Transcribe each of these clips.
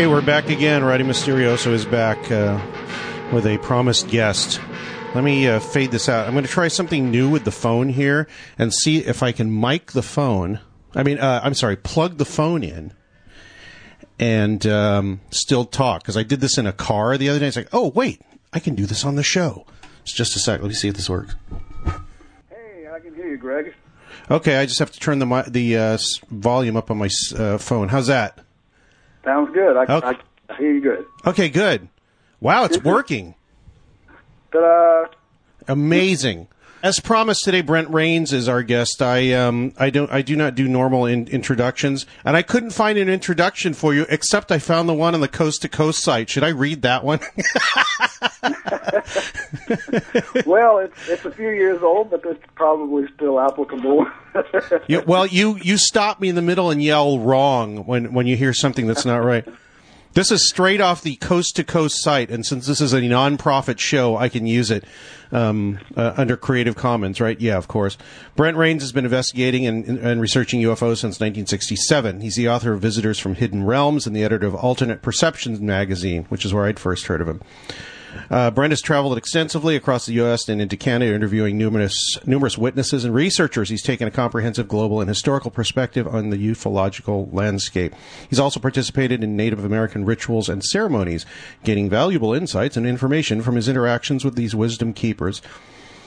Hey, we're back again. Radio Mysterioso is back uh, with a promised guest. Let me uh, fade this out. I'm going to try something new with the phone here and see if I can mic the phone. I mean, uh, I'm sorry, plug the phone in and um, still talk because I did this in a car the other day. It's like, oh wait, I can do this on the show. It's just a sec. Let me see if this works. Hey, I can hear you, Greg. Okay, I just have to turn the the uh, volume up on my uh, phone. How's that? Sounds good. I, Okay. I, I hear you good. Okay, good. Wow, it's working. Ta-da! Amazing. As promised today, Brent Raynes is our guest. I um I don't I do not do normal in- introductions, and I couldn't find an introduction for you except I found the one on the Coast to Coast site. Should I read that one? well, it's it's a few years old, but it's probably still applicable. You, well, you you stop me in the middle and yell wrong when when you hear something that's not right. This is straight off the Coast to Coast site, and since this is a non-profit show, I can use it um, uh, under Creative Commons, right? Yeah, of course. Brent Raynes has been investigating and, and researching UFOs since 1967. He's the author of Visitors from Hidden Realms and the editor of Alternate Perceptions magazine, which is where I'd first heard of him. Uh, Brent has traveled extensively across the U.S. and into Canada, interviewing numerous numerous witnesses and researchers. He's taken a comprehensive global and historical perspective on the ufological landscape. He's also participated in Native American rituals and ceremonies, gaining valuable insights and information from his interactions with these wisdom keepers.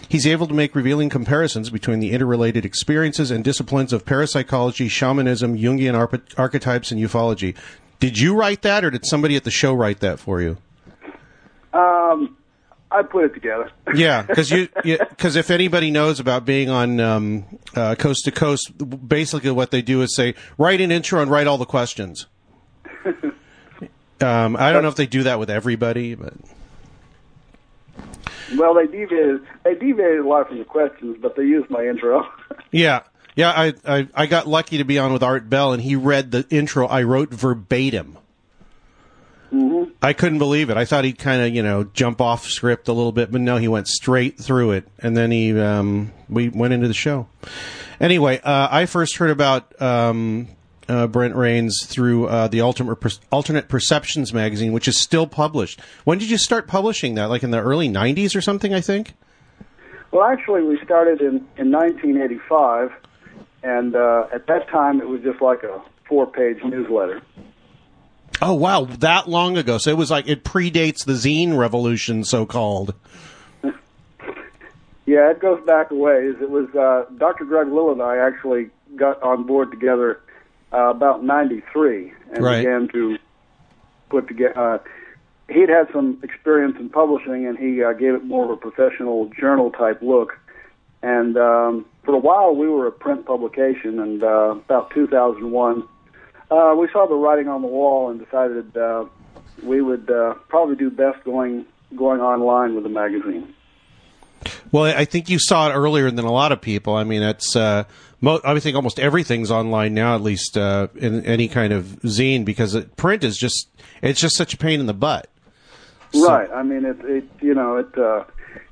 He's able to make revealing comparisons between the interrelated experiences and disciplines of parapsychology, shamanism, Jungian arch- archetypes, and ufology. Did you write that, or did somebody at the show write that for you? Um, I put it together. Yeah, because you because if anybody knows about being on um, uh, coast to coast, basically what they do is say write an intro and write all the questions. Um, I don't know if they do that with everybody, but Well, they deviated they deviated a lot from the questions, but they used my intro. yeah, yeah. I, I I got lucky to be on with Art Bell, and he read the intro I wrote verbatim. I couldn't believe it. I thought he'd kind of, you know, jump off script a little bit, but no, he went straight through it, and then he, um, we went into the show. Anyway, uh, I first heard about um, uh, Brent Raynes through uh, the Ultimate Per- Alternate Perceptions magazine, which is still published. When did you start publishing that? Like in the early '90s or something? I think. well, actually, we started in in 1985, and uh, at that time it was just like a four page newsletter. Oh wow, that long ago. So it was like it predates the zine revolution, so called. Yeah, it goes back a ways. It was uh, Dr. Greg Little and I actually got on board together uh, about '93 and Right. began to put together. Uh, he'd had some experience in publishing, and he uh, gave it more of a professional journal type look. And um, for a while, we were a print publication, and uh, about 2001, uh, we saw the writing on the wall and decided uh, we would uh, probably do best going going online with the magazine. Well, I think you saw it earlier than a lot of people. I mean, it's. Uh, mo- I think almost everything's online now, at least uh, in any kind of zine, because it, print is just it's just such a pain in the butt. So- Right. I mean, it, it you know, it uh,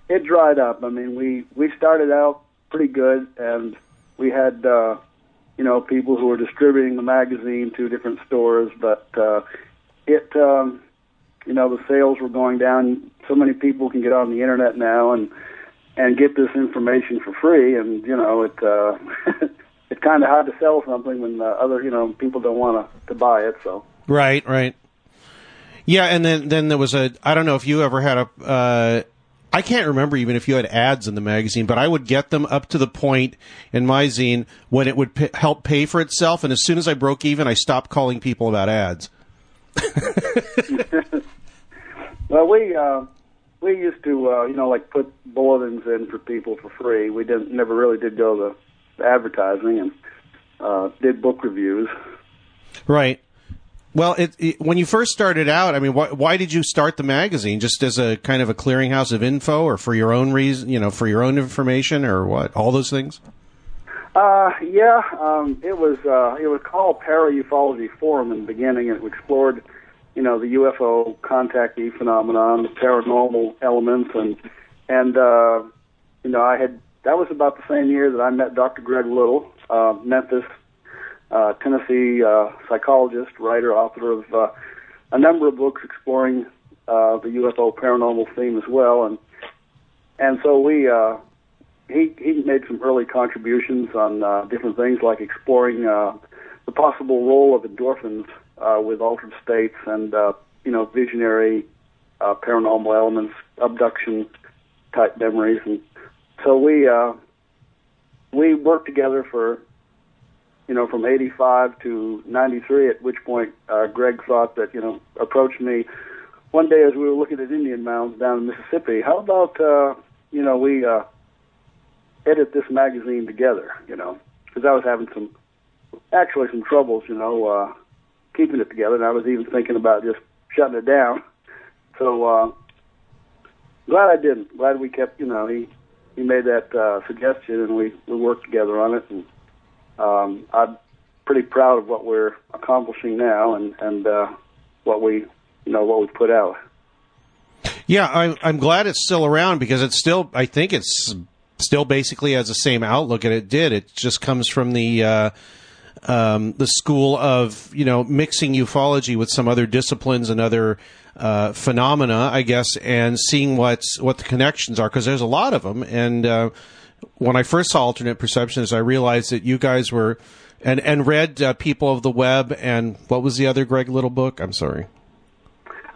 it dried up. I mean, we we started out pretty good, and we had uh, you know people who were distributing the magazine to different stores, but uh, it um, you know the sales were going down. So many people can get on the internet now, and and get this information for free. And you know, it uh, it's kind of hard to sell something when uh, other you know people don't want to to buy it. So Right, right. Yeah, and then then there was a I don't know if you ever had a uh I can't remember even if you had ads in the magazine, but I would get them up to the point in my zine when it would p- help pay for itself, and as soon as I broke even, I stopped calling people about ads. Well, we uh, we used to uh, you know like put bulletins in for people for free. We didn't never really did go the advertising and uh, did book reviews. Right. Well, it, it, when you first started out, I mean, why, why did you start the magazine? Just as a kind of a clearinghouse of info, or for your own reason, you know, for your own information, or what? All those things. Uh, yeah, um, it was uh, it was called Para Ufology Forum in the beginning, and it explored you know the UFO contactee phenomenon, the paranormal elements, and and uh, you know I had that was about the same year that I met Dr. Greg Little, uh, Memphis, uh, Tennessee uh, psychologist, writer, author of uh, a number of books exploring uh, the UFO paranormal theme as well, and and so we uh, he he made some early contributions on uh, different things like exploring uh, the possible role of endorphins uh, with altered states and uh, you know visionary uh, paranormal elements, abduction type memories, and so we uh, we worked together for you know from '85 to '93. At which point uh, Greg thought that you know approached me one day as we were looking at Indian mounds down in Mississippi. How about uh, you know we uh, edit this magazine together? You know because I was having some actually some troubles. You know. Uh, keeping it together, and I was even thinking about just shutting it down. So uh, glad I didn't. Glad we kept. You know, he he made that uh, suggestion, and we we worked together on it. And um, I'm pretty proud of what we're accomplishing now, and and uh, what we you know what we put out. Yeah, I'm I'm glad it's still around because it's still. I think it's still basically has the same outlook, and it did. It just comes from the. Uh, um, the school of you know mixing ufology with some other disciplines and other uh, phenomena, I guess, and seeing what's what the connections are because there's a lot of them. And uh, when I first saw alternate perceptions, I realized that you guys were and and read uh, People of the Web and what was the other Greg Little book? I'm sorry,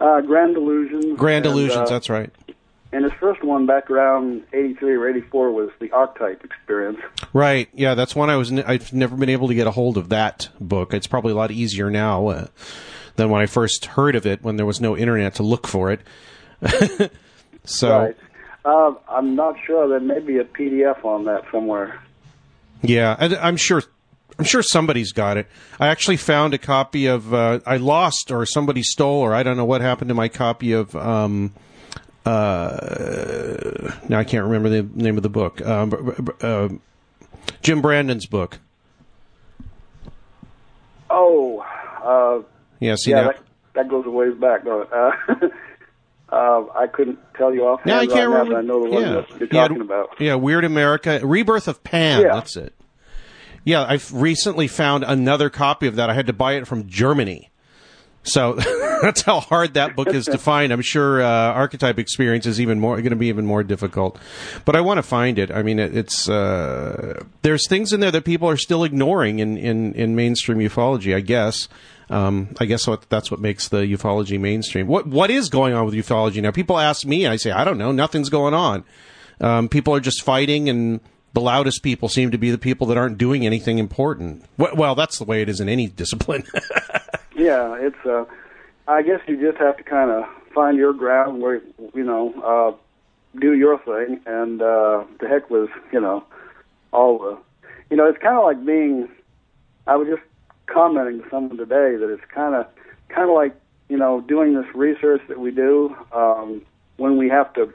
Uh, Grand Illusions. Grand and, Illusions. uh, that's right. And his first one back around '83 or '84 was the Archetype Experience. Right. Yeah, that's one I was. N- I've never been able to get a hold of that book. It's probably a lot easier now uh, than when I first heard of it, when there was no internet to look for it. so Right. Uh, I'm not sure. There may be a PDF on that somewhere. yeah, and I'm sure. I'm sure somebody's got it. I actually found a copy of. Uh, I lost, or somebody stole, or I don't know what happened to my copy of. Um, uh, now I can't remember the name of the book. Um, uh, Jim Brandon's book. Oh, uh, Yeah, see yeah, now. that, that goes a ways back? Uh, uh, I couldn't tell you offhand Yeah, I can't now, remember. but I know the one yeah. that you're Yeah, about. Yeah, Weird America, Rebirth of Pan. Yeah. That's it. Yeah, I've recently found another copy of that. I had to buy it from Germany. So that's how hard that book is to find. I'm sure uh, Archetype Experience is even more going to be even more difficult. But I want to find it. I mean, it, it's uh, there's things in there that people are still ignoring in in, in mainstream ufology. I guess. Um, I guess what, that's what makes the ufology mainstream. What what is going on with ufology now? People ask me, I say I don't know. Nothing's going on. Um, people are just fighting, and the loudest people seem to be the people that aren't doing anything important. Well, that's the way it is in any discipline. Yeah, it's. Uh, I guess you just have to kind of find your ground where you know uh, do your thing, and uh, the heck with you know all the. You know, it's kind of like being. I was just commenting to someone today that it's kind of kind of like you know doing this research that we do um, when we have to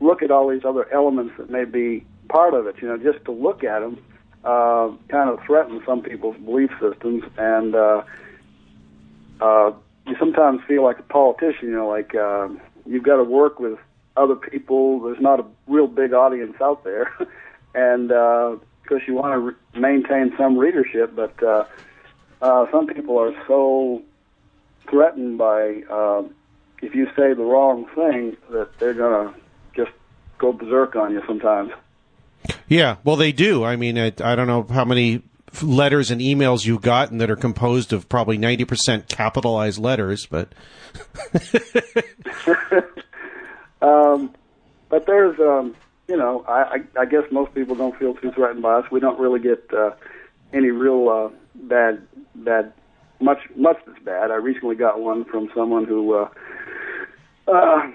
look at all these other elements that may be part of it. You know, just to look at them uh, kind of threatens some people's belief systems and. Uh, uh, you sometimes feel like a politician. You know, like uh, you've got to work with other people. There's not a real big audience out there, and because you want to re- maintain some readership, but uh, uh, some people are so threatened by uh, if you say the wrong thing that they're gonna just go berserk on you sometimes. Yeah, well, they do. I mean, I, I don't know how many letters and emails you've gotten that are composed of probably 90% capitalized letters, but. um, but there's, um, you know, I, I, I guess most people don't feel too threatened by us. We don't really get uh, any real uh, bad, bad, much, much that's bad. I recently got one from someone who uh, uh,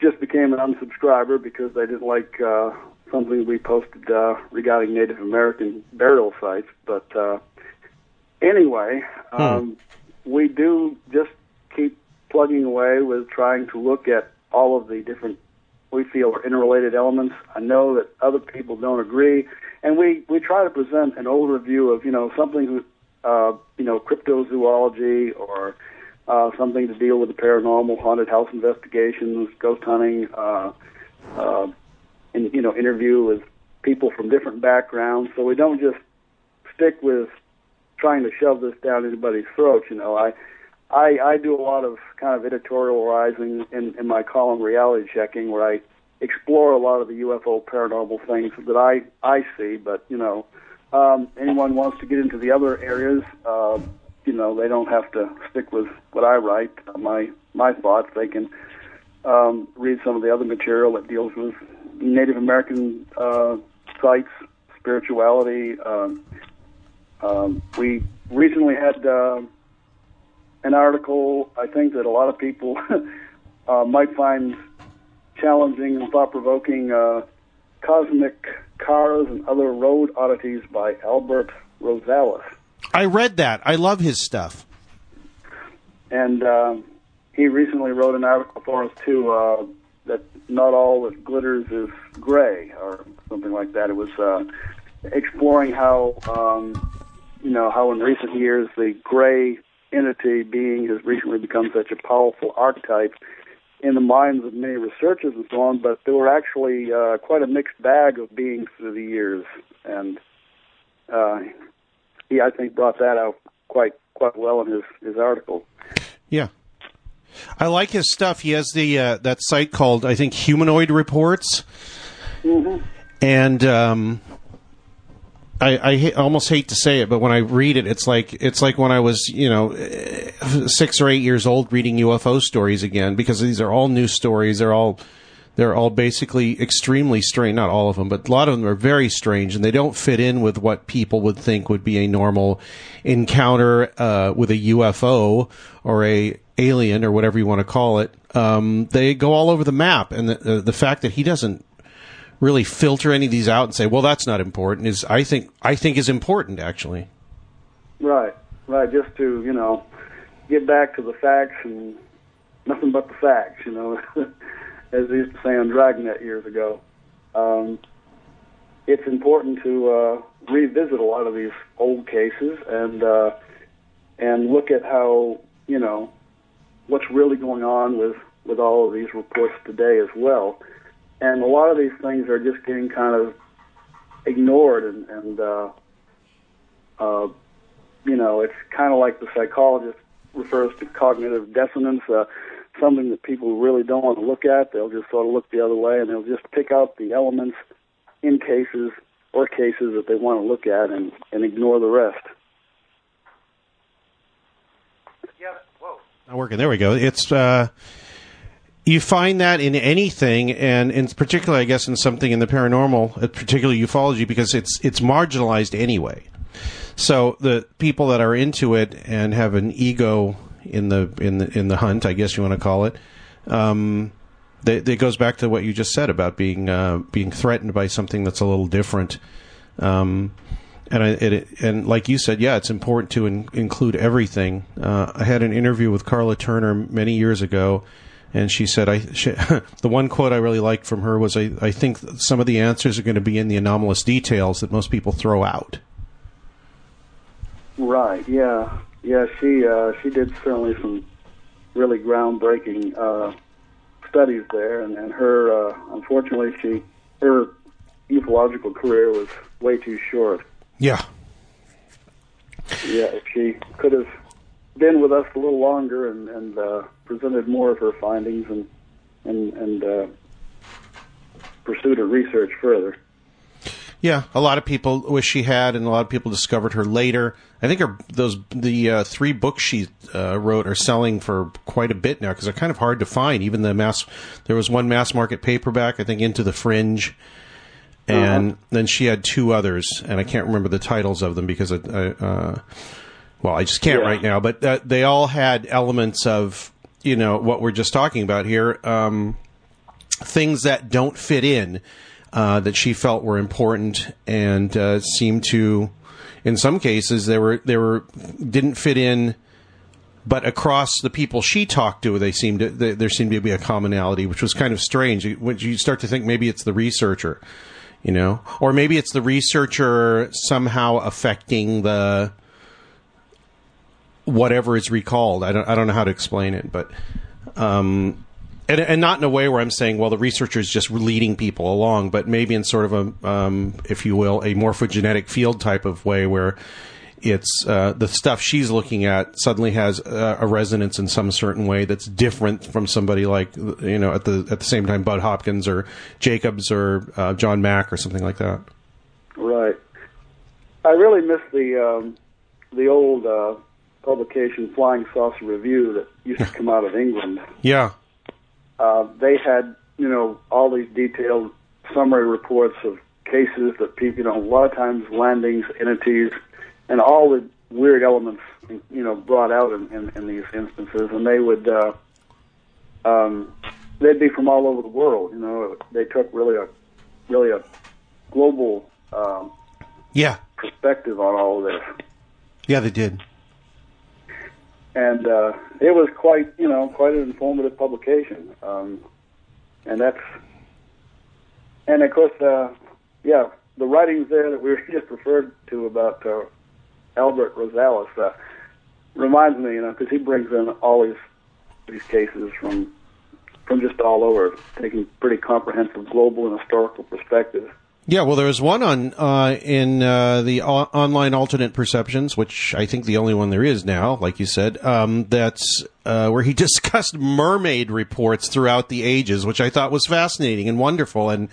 just became an unsubscriber because they didn't like uh, something we posted uh, regarding Native American burial sites. But uh, anyway, um, we do just keep plugging away with trying to look at all of the different we feel are interrelated elements. I know that other people don't agree, and we we try to present an overview of you know something uh, you know cryptozoology or uh, something to deal with the paranormal, haunted house investigations, ghost hunting, uh, uh, and you know interview with people from different backgrounds. So we don't just stick with trying to shove this down anybody's throat. You know, I I, I do a lot of kind of editorializing in, in my column Reality Checking, where I explore a lot of the UFO paranormal things that I I see. But you know, um, anyone wants to get into the other areas, uh, you know, they don't have to stick with what I write. Uh, my my thoughts. They can um, read some of the other material that deals with Native American uh, sites, spirituality. Um, um, we recently had. Uh, an article I think that a lot of people uh, might find challenging and thought provoking uh, Cosmic Cars and Other Road Oddities by Albert Rosales. I read that. I love his stuff. And uh, he recently wrote an article for us, too, uh, that not all that glitters is gray, or something like that. It was uh, exploring how, um, you know, how in recent years the gray entity being has recently become such a powerful archetype in the minds of many researchers and so on, but there were actually uh, quite a mixed bag of beings through the years, and uh, he, I think, brought that out quite quite well in his his article. Yeah, I like his stuff. He has the uh, that site called I think Humanoid Reports, mm-hmm. and um, I, I ha- almost hate to say it, but when I read it, it's like it's like when I was, you know, six or eight years old reading UFO stories again because these are all new stories. They're all they're all basically extremely strange. Not all of them, but a lot of them are very strange, and they don't fit in with what people would think would be a normal encounter uh, with a UFO or a alien or whatever you want to call it. Um, they go all over the map, and the, uh, the fact that he doesn't really filter any of these out and say, well, that's not important is I think I think is important actually. Right, right. Just to you know get back to the facts and nothing but the facts. You know, as they used to say on Dragnet years ago. Um, it's important to uh, revisit a lot of these old cases and uh, and look at how you know what's really going on with with all of these reports today as well and a lot of these things are just getting kind of ignored and, and uh, uh, you know, it's kind of like the psychologist refers to cognitive dissonance, uh, something that people really don't want to look at. They'll just sort of look the other way and they'll just pick out the elements in cases or cases that they want to look at and, and ignore the rest. Yeah, whoa. Not working. There we go. It's, uh, you find that in anything, and in particular, I guess, in something in the paranormal, uh, particularly ufology, because it's it's marginalized anyway. So the people that are into it and have an ego in the in the in the hunt, I guess you want to call it, um, it goes back to what you just said about being uh, being threatened by something that's a little different. Um, and I, it, and like you said, yeah, it's important to in, include everything. Uh, I had an interview with Karla Turner many years ago and she said, "I." She, the one quote I really liked from her was, "I, I think some of the answers are going to be in the anomalous details that most people throw out." Right. Yeah. Yeah. She uh, she did certainly some really groundbreaking uh, studies there, and, and her uh, unfortunately she her ufological career was way too short. Yeah. Yeah. If she could have been with us a little longer and, and uh, presented more of her findings and and and uh, pursued her research further. Yeah, a lot of people wish she had, and a lot of people discovered her later. I think her those the uh, three books she uh, wrote are selling for quite a bit now because they're kind of hard to find. Even the mass, there was one mass market paperback, I think, Into the Fringe, and then she had two others, and I can't remember the titles of them because I, I uh, well, I just can't Yeah. right now. But uh, they all had elements of you know what we're just talking about here. Um, things that don't fit in uh, that she felt were important and uh, seemed to, in some cases, they were they were didn't fit in. But across the people she talked to, they seemed to, they, there seemed to be a commonality, which was kind of strange. When you start to think maybe it's the researcher, you know, or maybe it's the researcher somehow affecting the whatever is recalled. I don't I don't know how to explain it, but um, and, and not in a way where I'm saying, well, the researcher is just leading people along, but maybe in sort of a, um, if you will, a morphogenetic field type of way where it's uh, the stuff she's looking at suddenly has uh, a resonance in some certain way that's different from somebody like you know at the at the same time Bud Hopkins or Jacobs or uh, John Mack or something like that. Right. I really miss the um, the old uh, publication Flying Saucer Review that used to come out of England. Yeah, Uh, they had you know all these detailed summary reports of cases that people you know a lot of times landings, entities, and all the weird elements you know brought out in, in, in these instances, and they would. Uh, um, they'd be from all over the world. You know, they took really a really a global um, yeah, perspective on all of this. yeah, they did. And uh, it was quite you know quite an informative publication. Um, and that's and of course uh, yeah the writings there that we just referred to about uh, Albert Rosales uh, reminds me you know because he brings in all these these cases from from just all over taking pretty comprehensive global and historical perspective Yeah, well, there was one on uh, in uh, the o- online alternate perceptions, which I think the only one there is now, like you said. Um, that's uh, where he discussed mermaid reports throughout the ages, which I thought was fascinating and wonderful. And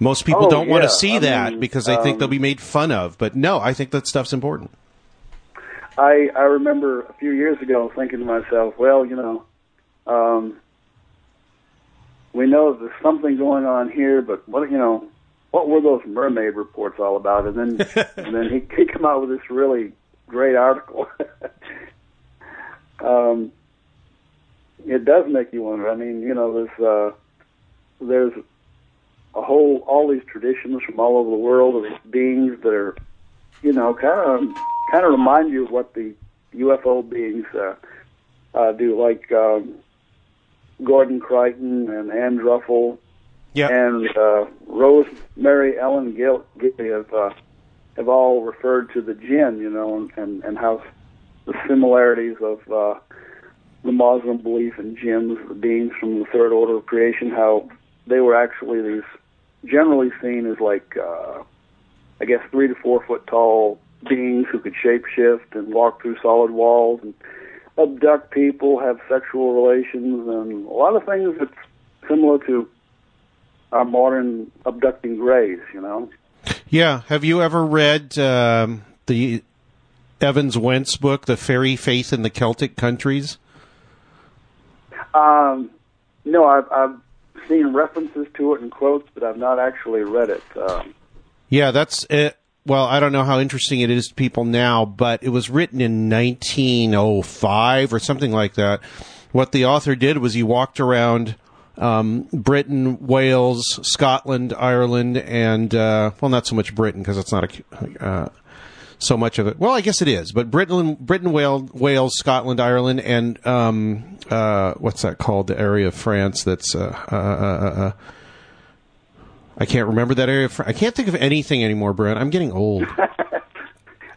most people Oh, don't want to see I that mean, because they think um, they'll be made fun of. But no, I think that stuff's important. I I remember a few years ago thinking to myself, well, you know, um, we know there's something going on here, but what you know, what were those mermaid reports all about? And then and then he he come out with this really great article. um, it does make you wonder. I mean, you know, there's uh, there's a whole all these traditions from all over the world of these beings that are you know, kind of kind of remind you of what the UFO beings uh, uh, do, like um, Gordon Creighton and Ann Druffel Yeah, and uh, Rosemary Ellen Guiley have uh, have all referred to the jinn, you know, and, and, and how the similarities of uh, the Muslim belief in jinns, the beings from the third order of creation, how they were actually these generally seen as like uh, I guess three to four foot tall beings who could shapeshift and walk through solid walls and abduct people, have sexual relations, and a lot of things that's similar to our modern abducting grays, you know. yeah. Have you ever read um, the Evans Wentz book, "The Fairy Faith in the Celtic Countries"? Um, no, I've, I've seen references to it and quotes, but I've not actually read it. Um, Yeah, that's it. Well, I don't know how interesting it is to people now, but it was written in 1905 or something like that. What the author did was he walked around um, Britain, Wales, Scotland, Ireland, and uh, well, not so much Britain because it's not a, uh, so much of it. Well, I guess it is, but Britain, Britain, Wales, Wales, Scotland, Ireland, and um, uh, what's that called? The area of France that's uh, uh, uh, uh, I can't remember that area. I can't think of anything anymore, Brent. I'm getting old.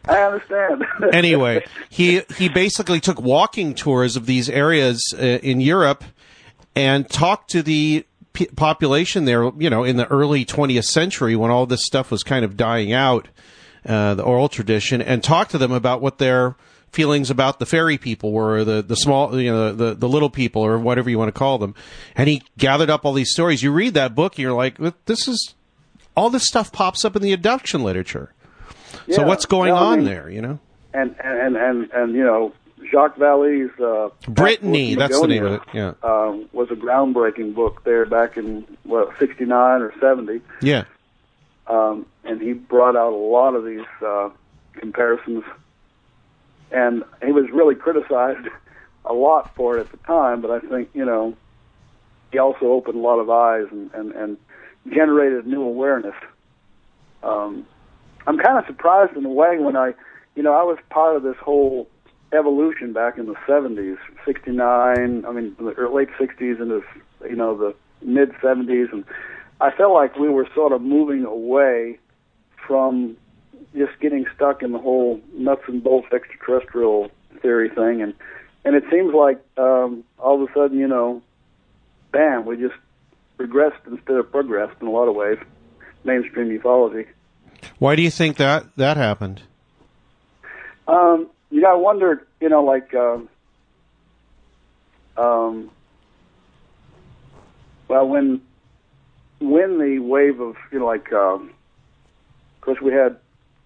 I understand. anyway, he he basically took walking tours of these areas uh, in Europe and talked to the p- population there. You know, in the early 20th century when all this stuff was kind of dying out, uh, the oral tradition, and talked to them about what their feelings about the fairy people were, the the small, you know, the the little people or whatever you want to call them. And he gathered up all these stories. You read that book, and you're like, this is all this stuff pops up in the abduction literature. so what's going No, I on mean- there? You know, and and and and you know Jacques Vallée's uh, Brittany. That's the name of it. Yeah, Um, was a groundbreaking book there back in what sixty nine or seventy, yeah, um, and he brought out a lot of these uh, comparisons, and he was really criticized a lot for it at the time. But I think you know he also opened a lot of eyes and and, and generated new awareness. Um, I'm kind of surprised in a way when I, you know, I was part of this whole evolution back in the 70s, 69, I mean, the late 60s into, you know, the mid 70s. And I felt like we were sort of moving away from just getting stuck in the whole nuts and bolts extraterrestrial theory thing. And, and it seems like um, all of a sudden, you know, bam, we just regressed instead of progressed in a lot of ways, mainstream ufology. Why do you think that that happened? Um, you gotta wonder, you know, like, um, um, well, when when the wave of, you know, like, um, of course, we had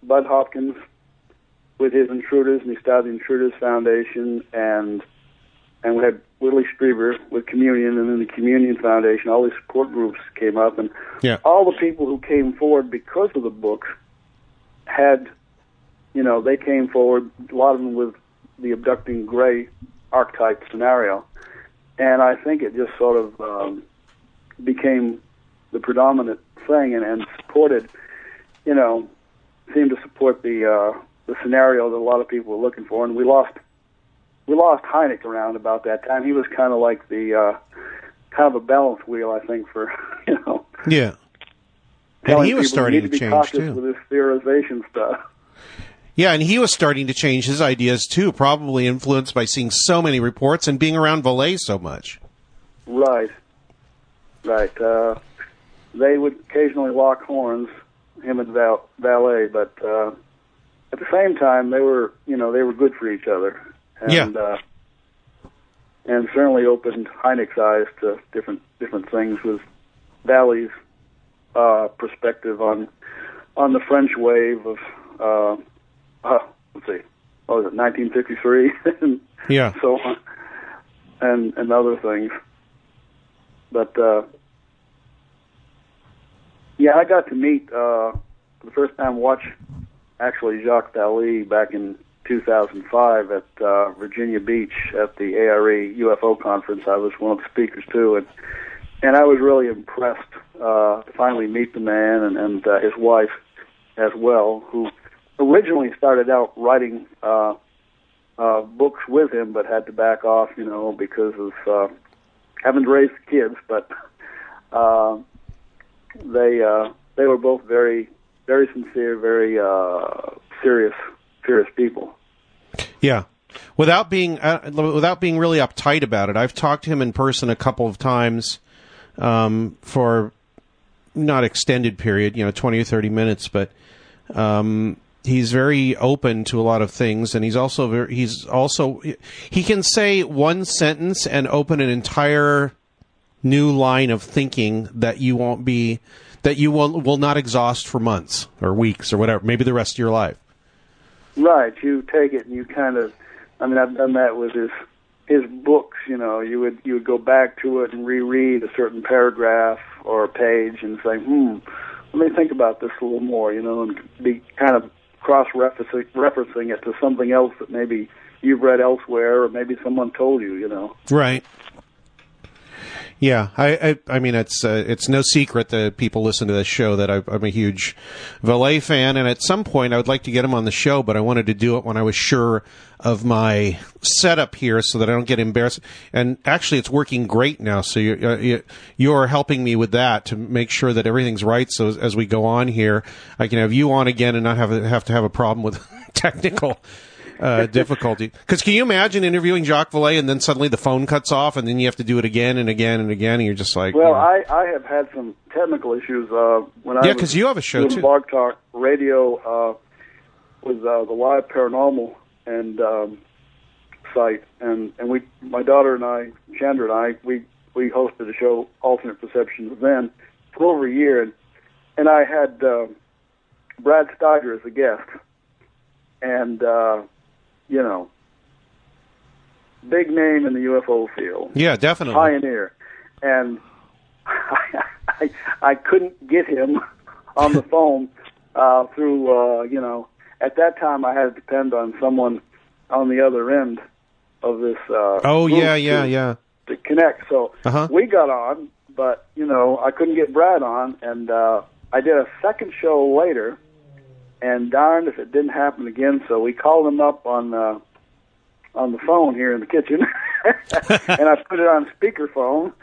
Bud Hopkins with his Intruders, and he started the Intruders Foundation, and and we had Whitley Strieber with Communion, and then the Communion Foundation. All these support groups came up, and Yeah. all the people who came forward because of the books had, you know, they came forward. A lot of them with the abducting gray archetype scenario, and I think it just sort of um, became the predominant thing, and, and supported, you know, seemed to support the uh, the scenario that a lot of people were looking for, and we lost we lost Hynek around about that time. He was kind of like the uh, kind of a balance wheel, I think, for you know. Yeah. And he was starting to to change too. with this theorization stuff. Yeah, and he was starting to change his ideas too, probably influenced by seeing so many reports and being around Vallée so much. Right, right. Uh, they would occasionally lock horns, him and Val- Vallée, but uh, at the same time, they were, you know, they were good for each other, and Yeah. uh, and certainly opened Hynek's eyes to different different things with Vallée's uh, perspective on on the French wave of uh, uh, let's see, what was it, 1953, and Yeah. so on, and and other things. But uh, yeah, I got to meet uh, for the first time watch actually Jacques Vallée back in 2005 at uh, Virginia Beach at the ARE UFO conference. I was one of the speakers too, and and I was really impressed uh, to finally meet the man and, and uh, his wife as well, who originally started out writing uh, uh, books with him, but had to back off, you know, because of uh, having to raise kids. But uh, they uh, they were both very very sincere, very uh, serious serious people. Yeah. Without being uh, without being really uptight about it, I've talked to him in person a couple of times um, for not extended period, you know, twenty or thirty minutes, but um, he's very open to a lot of things, and he's also very he's also he can say one sentence and open an entire new line of thinking that you won't be that you will will not exhaust for months or weeks or whatever, maybe the rest of your life. Right. You take it and you kind of. I mean, I've done that with his his books. You know, you would you would go back to it and reread a certain paragraph or a page and say, "Hmm, let me think about this a little more." You know, and be kind of cross referencing it to something else that maybe you've read elsewhere or maybe someone told you. You know. Right. Yeah, I, I, I mean, it's uh, it's no secret that people listen to this show that I, I'm a huge Vallée fan, and at some point I would like to get him on the show, but I wanted to do it when I was sure of my setup here, so that I don't get embarrassed. And actually, it's working great now. So you uh, you you're helping me with that to make sure that everything's right. So as, as we go on here, I can have you on again and not have have to have a problem with technical uh, difficulty. Because can you imagine interviewing Jacques Vallée and then suddenly the phone cuts off and then you have to do it again and again and again and you're just like, Well, you know. I, I have had some technical issues uh, when I Yeah, because you have a show, too. Blog Talk Radio uh, with uh, the live paranormal and um, site, and and we, my daughter and I, Chandra and I, we we hosted a show, Alternate Perceptions, then for over a year, and and I had uh, Brad Steiger as a guest, and uh, you know, big name in the UFO field, Yeah, definitely. pioneer, and I, I couldn't get him on the phone uh, through uh, you know at that time I had to depend on someone on the other end of this. Uh, Oh yeah, yeah, to, yeah. to connect. So Uh-huh. we got on, but you know I couldn't get Brad on, and uh, I did a second show later, and darned if it didn't happen again. So we called him up on uh, on the phone here in the kitchen, and I put it on speakerphone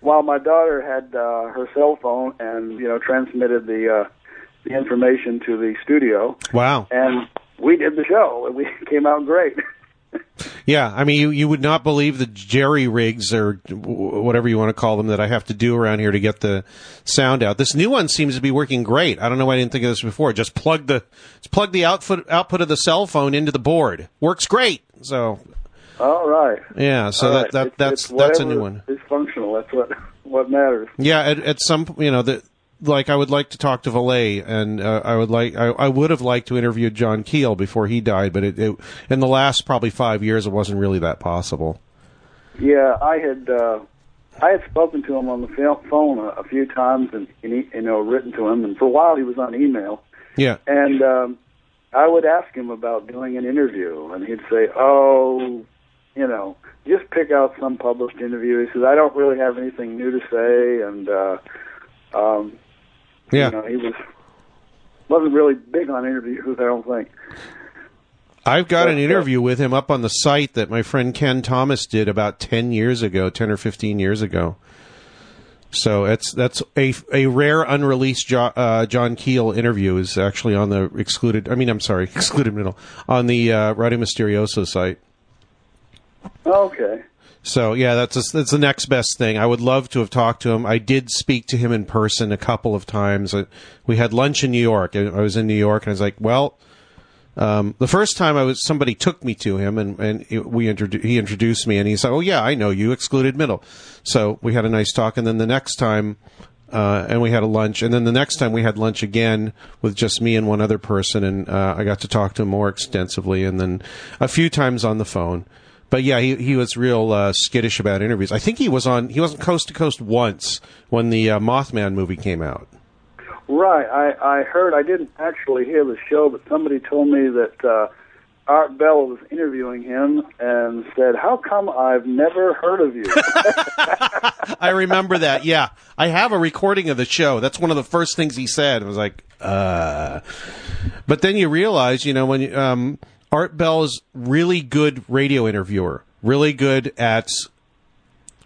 while my daughter had uh, her cell phone and you know transmitted the uh, the information to the studio, Wow. and we did the show. and We came out great. Yeah, I mean, you, you would not believe the jerry rigs or whatever you want to call them that I have to do around here to get the sound out. This new one seems to be working great. I don't know why I didn't think of this before. Just plug the just plug the output output of the cell phone into the board. Works great. So All right. yeah, so All that, right. that It's- that's it's that's a new one. It's functional. That's what what matters. Yeah, at, at some you know the like I would like to talk to Vallée, and uh, I would like I, I would have liked to interview John Keel before he died, but it, it in the last probably five years it wasn't really that possible. Yeah, I had uh, I had spoken to him on the phone a, a few times, and, and he, you know, written to him, and for a while he was on email, Yeah, and um, I would ask him about doing an interview, and he'd say, "Oh, you know, just pick out some published interview." He says, "I don't really have anything new to say," and uh, um, yeah. you know, he was wasn't really big on interviews. I don't think. I've got an But, uh, interview with him up on the site that my friend Ken Thomas did about ten years ago, ten or fifteen years ago. So it's that's a a rare unreleased jo- uh, John Keel interview is actually on the excluded. I mean, I'm sorry, excluded middle on the uh, Radio Mysterioso site. Okay. So yeah, that's that's the next best thing. I would love to have talked to him. I did speak to him in person a couple of times. We had lunch in New York. I was in New York, and I was like, well. Um, the first time I was, somebody took me to him, and and we introdu- he introduced me, and he said, "Oh yeah, I know you, excluded middle." So we had a nice talk, and then the next time, uh, and we had a lunch, and then the next time we had lunch again with just me and one other person, and uh, I got to talk to him more extensively, and then a few times on the phone. But yeah, he he was real uh, skittish about interviews. I think he was on he wasn't coast to coast once when the uh, Mothman movie came out. Right. I, I heard, I didn't actually hear the show, but somebody told me that uh, Art Bell was interviewing him and said, How come I've never heard of you? I remember that. Yeah, I have a recording of the show. That's one of the first things he said. I was like, uh. But then you realize, you know, when you, um, Art Bell is really good radio interviewer, really good at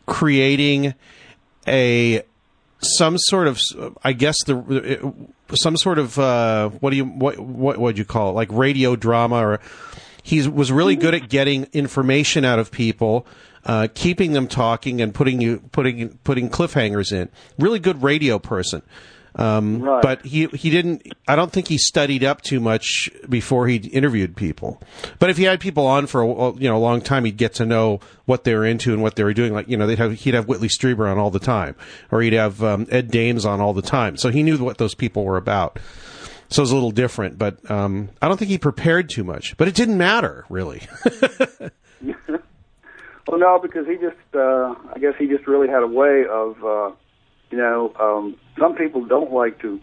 creating a some sort of, I guess the some sort of uh, what do you what what would you call it? Like radio drama or he was really good at getting information out of people, uh, keeping them talking and putting you putting putting cliffhangers in. Really good radio person. Um, Right. But he he didn't. I don't think he studied up too much before he interviewed people. But if he had people on for a, you know a long time, he'd get to know what they were into and what they were doing. Like you know, they'd have he'd have Whitley Strieber on all the time, or he'd have um, Ed Dames on all the time. So he knew what those people were about. So it was a little different, but um, I don't think he prepared too much. But it didn't matter really. well, no, because he just, uh, I guess he just really had a way of, uh, you know, um, some people don't like to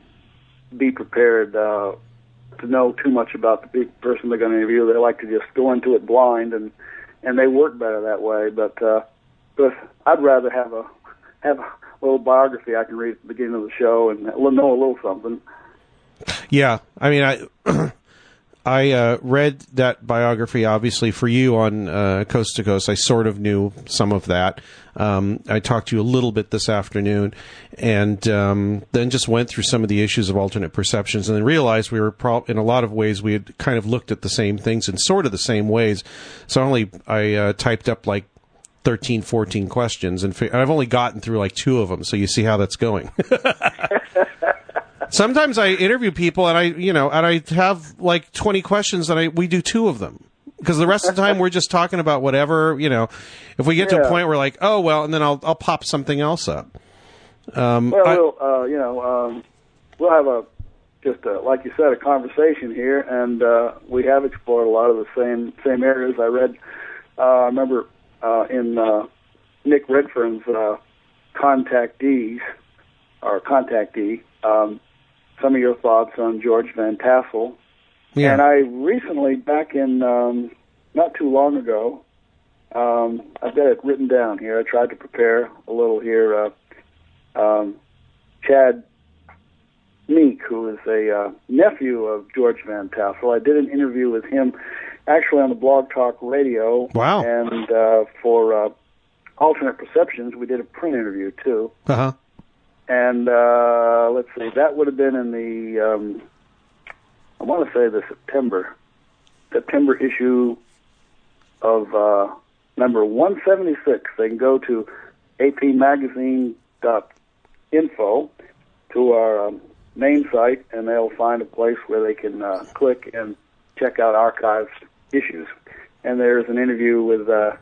be prepared uh, to know too much about the person they're going to interview. They like to just go into it blind, and and they work better that way. But uh, but I'd rather have a have a little biography I can read at the beginning of the show and know a little something. Yeah, I mean, I I uh, read that biography obviously for you on uh, Coast to Coast. I sort of knew some of that. Um, I talked to you a little bit this afternoon, and um, then just went through some of the issues of alternate perceptions, and then realized we were pro- in a lot of ways we had kind of looked at the same things in sort of the same ways. So only I uh, typed up like 13, 14 questions, and I've only gotten through like two of them. So you see how that's going. Sometimes I interview people and I, you know, and I have like 20 questions and I, we do two of them. because the rest of the time we're just talking about whatever you know. If we get to a point where we're like, oh well, and then I'll I'll pop something else up. Um, Well, I- we'll uh, you know, um, we'll have a just a, like you said, a conversation here, and uh, we have explored a lot of the same same areas. I read, uh, I remember uh, in uh, Nick Redfern's uh, Contactees or Contactee, um, some of your thoughts on George Van Tassel, yeah. and I recently, back in um, not too long ago, um, I've got it written down here. I tried to prepare a little here. Uh, um, Chad Meek, who is a uh, nephew of George Van Tassel, I did an interview with him actually on the Blog Talk Radio. Wow. And uh, for uh, Alternate Perceptions, we did a print interview too uh-huh. And uh, let's see, that would have been in the um, I want to say the September September issue of uh, number 176. They can go to apmagazine.info to our um, main site, and they'll find a place where they can uh, click and check out archived issues. And there's an interview with uh,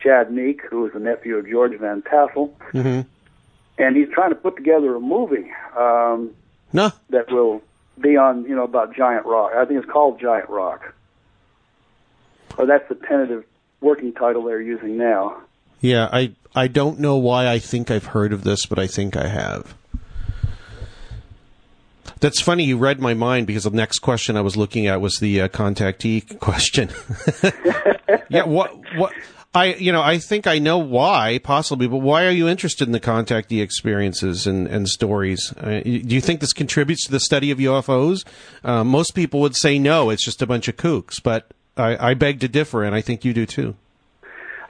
Chad Meek, who is the nephew of George Van Tassel hmm and he's trying to put together a movie um, No. that will be on, you know, about Giant Rock. I think it's called Giant Rock, or that's the tentative working title they're using now. Yeah, I I don't know why I think I've heard of this, but I think I have. That's funny. You read my mind because the next question I was looking at was the uh, contactee question. yeah, what what I you know I think I know why possibly, but why are you interested in the contactee experiences and and stories? Uh, do you think this contributes to the study of UFOs? Uh, most people would say no. It's just a bunch of kooks, but I, I beg to differ, and I think you do too.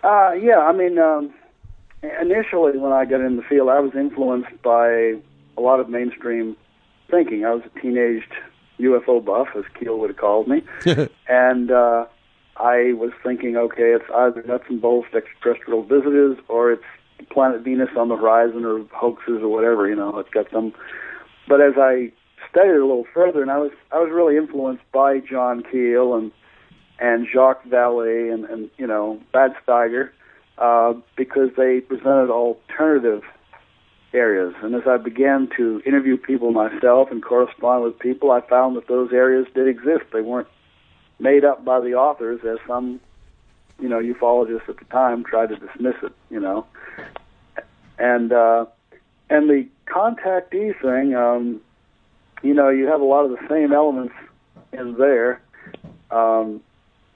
Uh, yeah, I mean, um, initially when I got in the field, I was influenced by a lot of mainstream thinking. I was a teenaged UFO buff, as Keel would have called me, and uh, I was thinking, okay, it's either nuts and bolts extraterrestrial visitors, or it's planet Venus on the horizon, or hoaxes, or whatever. You know, it's got some. But as I studied it a little further, and I was I was really influenced by John Keel and and Jacques Vallée and, and you know Brad Steiger uh, because they presented alternative areas. And as I began to interview people myself and correspond with people, I found that those areas did exist. They weren't made up by the authors, as some you know ufologists at the time tried to dismiss it. You know, and uh, and the contactee thing. Um, you know, you have a lot of the same elements in there. Um,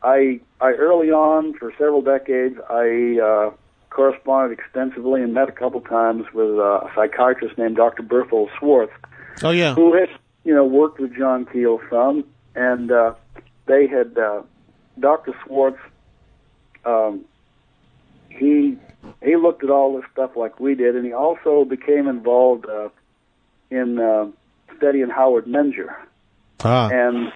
I I early on for several decades I uh, corresponded extensively and met a couple times with uh, a psychiatrist named Dr. Berthold Schwarz, Oh yeah. who had you know worked with John Keel some, and uh, they had uh, Dr. Schwarz. Um, he he looked at all this stuff like we did, and he also became involved uh, in uh, studying Howard Menger. Ah. And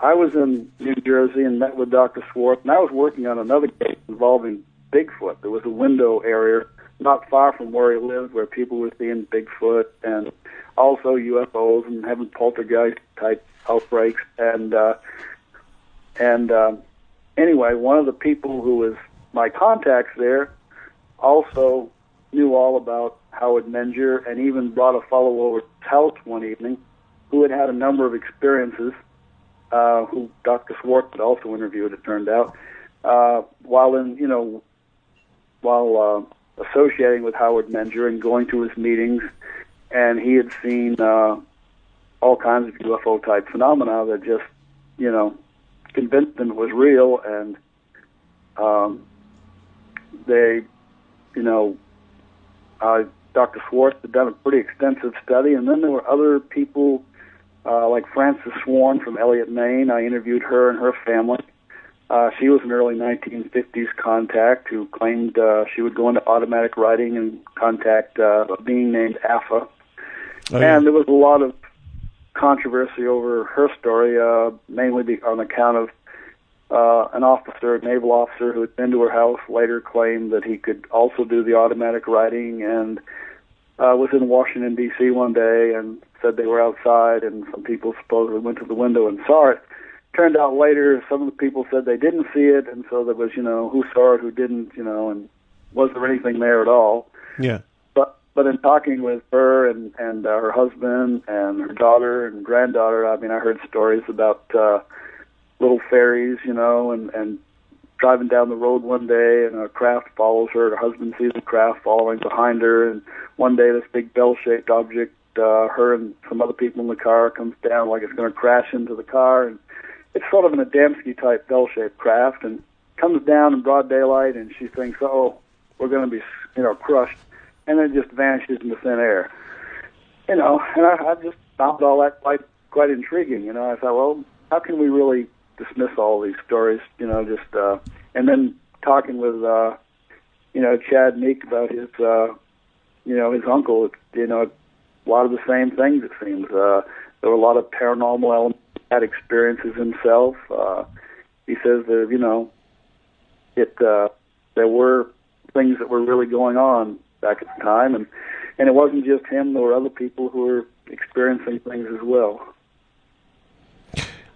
I was in New Jersey and met with Dr. Schwarz, and I was working on another case involving Bigfoot. There was a window area not far from where he lived where people were seeing Bigfoot and also UFOs and having poltergeist type outbreaks. And uh, and um, anyway, one of the people who was my contacts there also knew all about Howard Menger and even brought a fellow over to one evening who had had a number of experiences, uh, who Dr. Schwarz had also interviewed, it turned out, uh, while in, you know, while uh, associating with Howard Menger and going to his meetings, and he had seen uh, all kinds of UFO type phenomena that just, you know, convinced him it was real, and um, they, you know, uh, Dr. Schwarz had done a pretty extensive study, and then there were other people uh, like Frances Swan from Eliot, Maine. I interviewed her and her family. Uh, she was an early 1950s contact who claimed uh, she would go into automatic writing and contact uh, a being named Alpha. Oh, yeah. And there was a lot of controversy over her story, uh, mainly be- on account of uh, an officer, a naval officer who had been to her house, later claimed that he could also do the automatic writing and uh, was in Washington, D.C. one day and said they were outside, and some people supposedly went to the window and saw it. Turned out later some of the people said they didn't see it, and so there was you know who saw it, who didn't, you know, and was there anything there at all? Yeah. But but in talking with her and and uh, her husband and her daughter and granddaughter, I mean, I heard stories about uh, little fairies, you know, and and driving down the road one day and a craft follows her. Her husband sees the craft following behind her, and one day this big bell-shaped object, uh, her and some other people in the car, comes down like it's going to crash into the car, and it's sort of an Adamski type bell-shaped craft, and comes down in broad daylight, and she thinks, oh, we're going to be, you know, crushed, and then just vanishes into thin air. You know, and I, I just found all that quite quite intriguing. You know, I thought, well, how can we really dismiss all these stories, you know, just uh and then talking with uh you know, Chad Meek about his uh you know, his uncle, you know, a lot of the same things it seems. Uh there were a lot of paranormal elements had experiences himself. Uh he says that, you know, it uh there were things that were really going on back at the time and and it wasn't just him, there were other people who were experiencing things as well.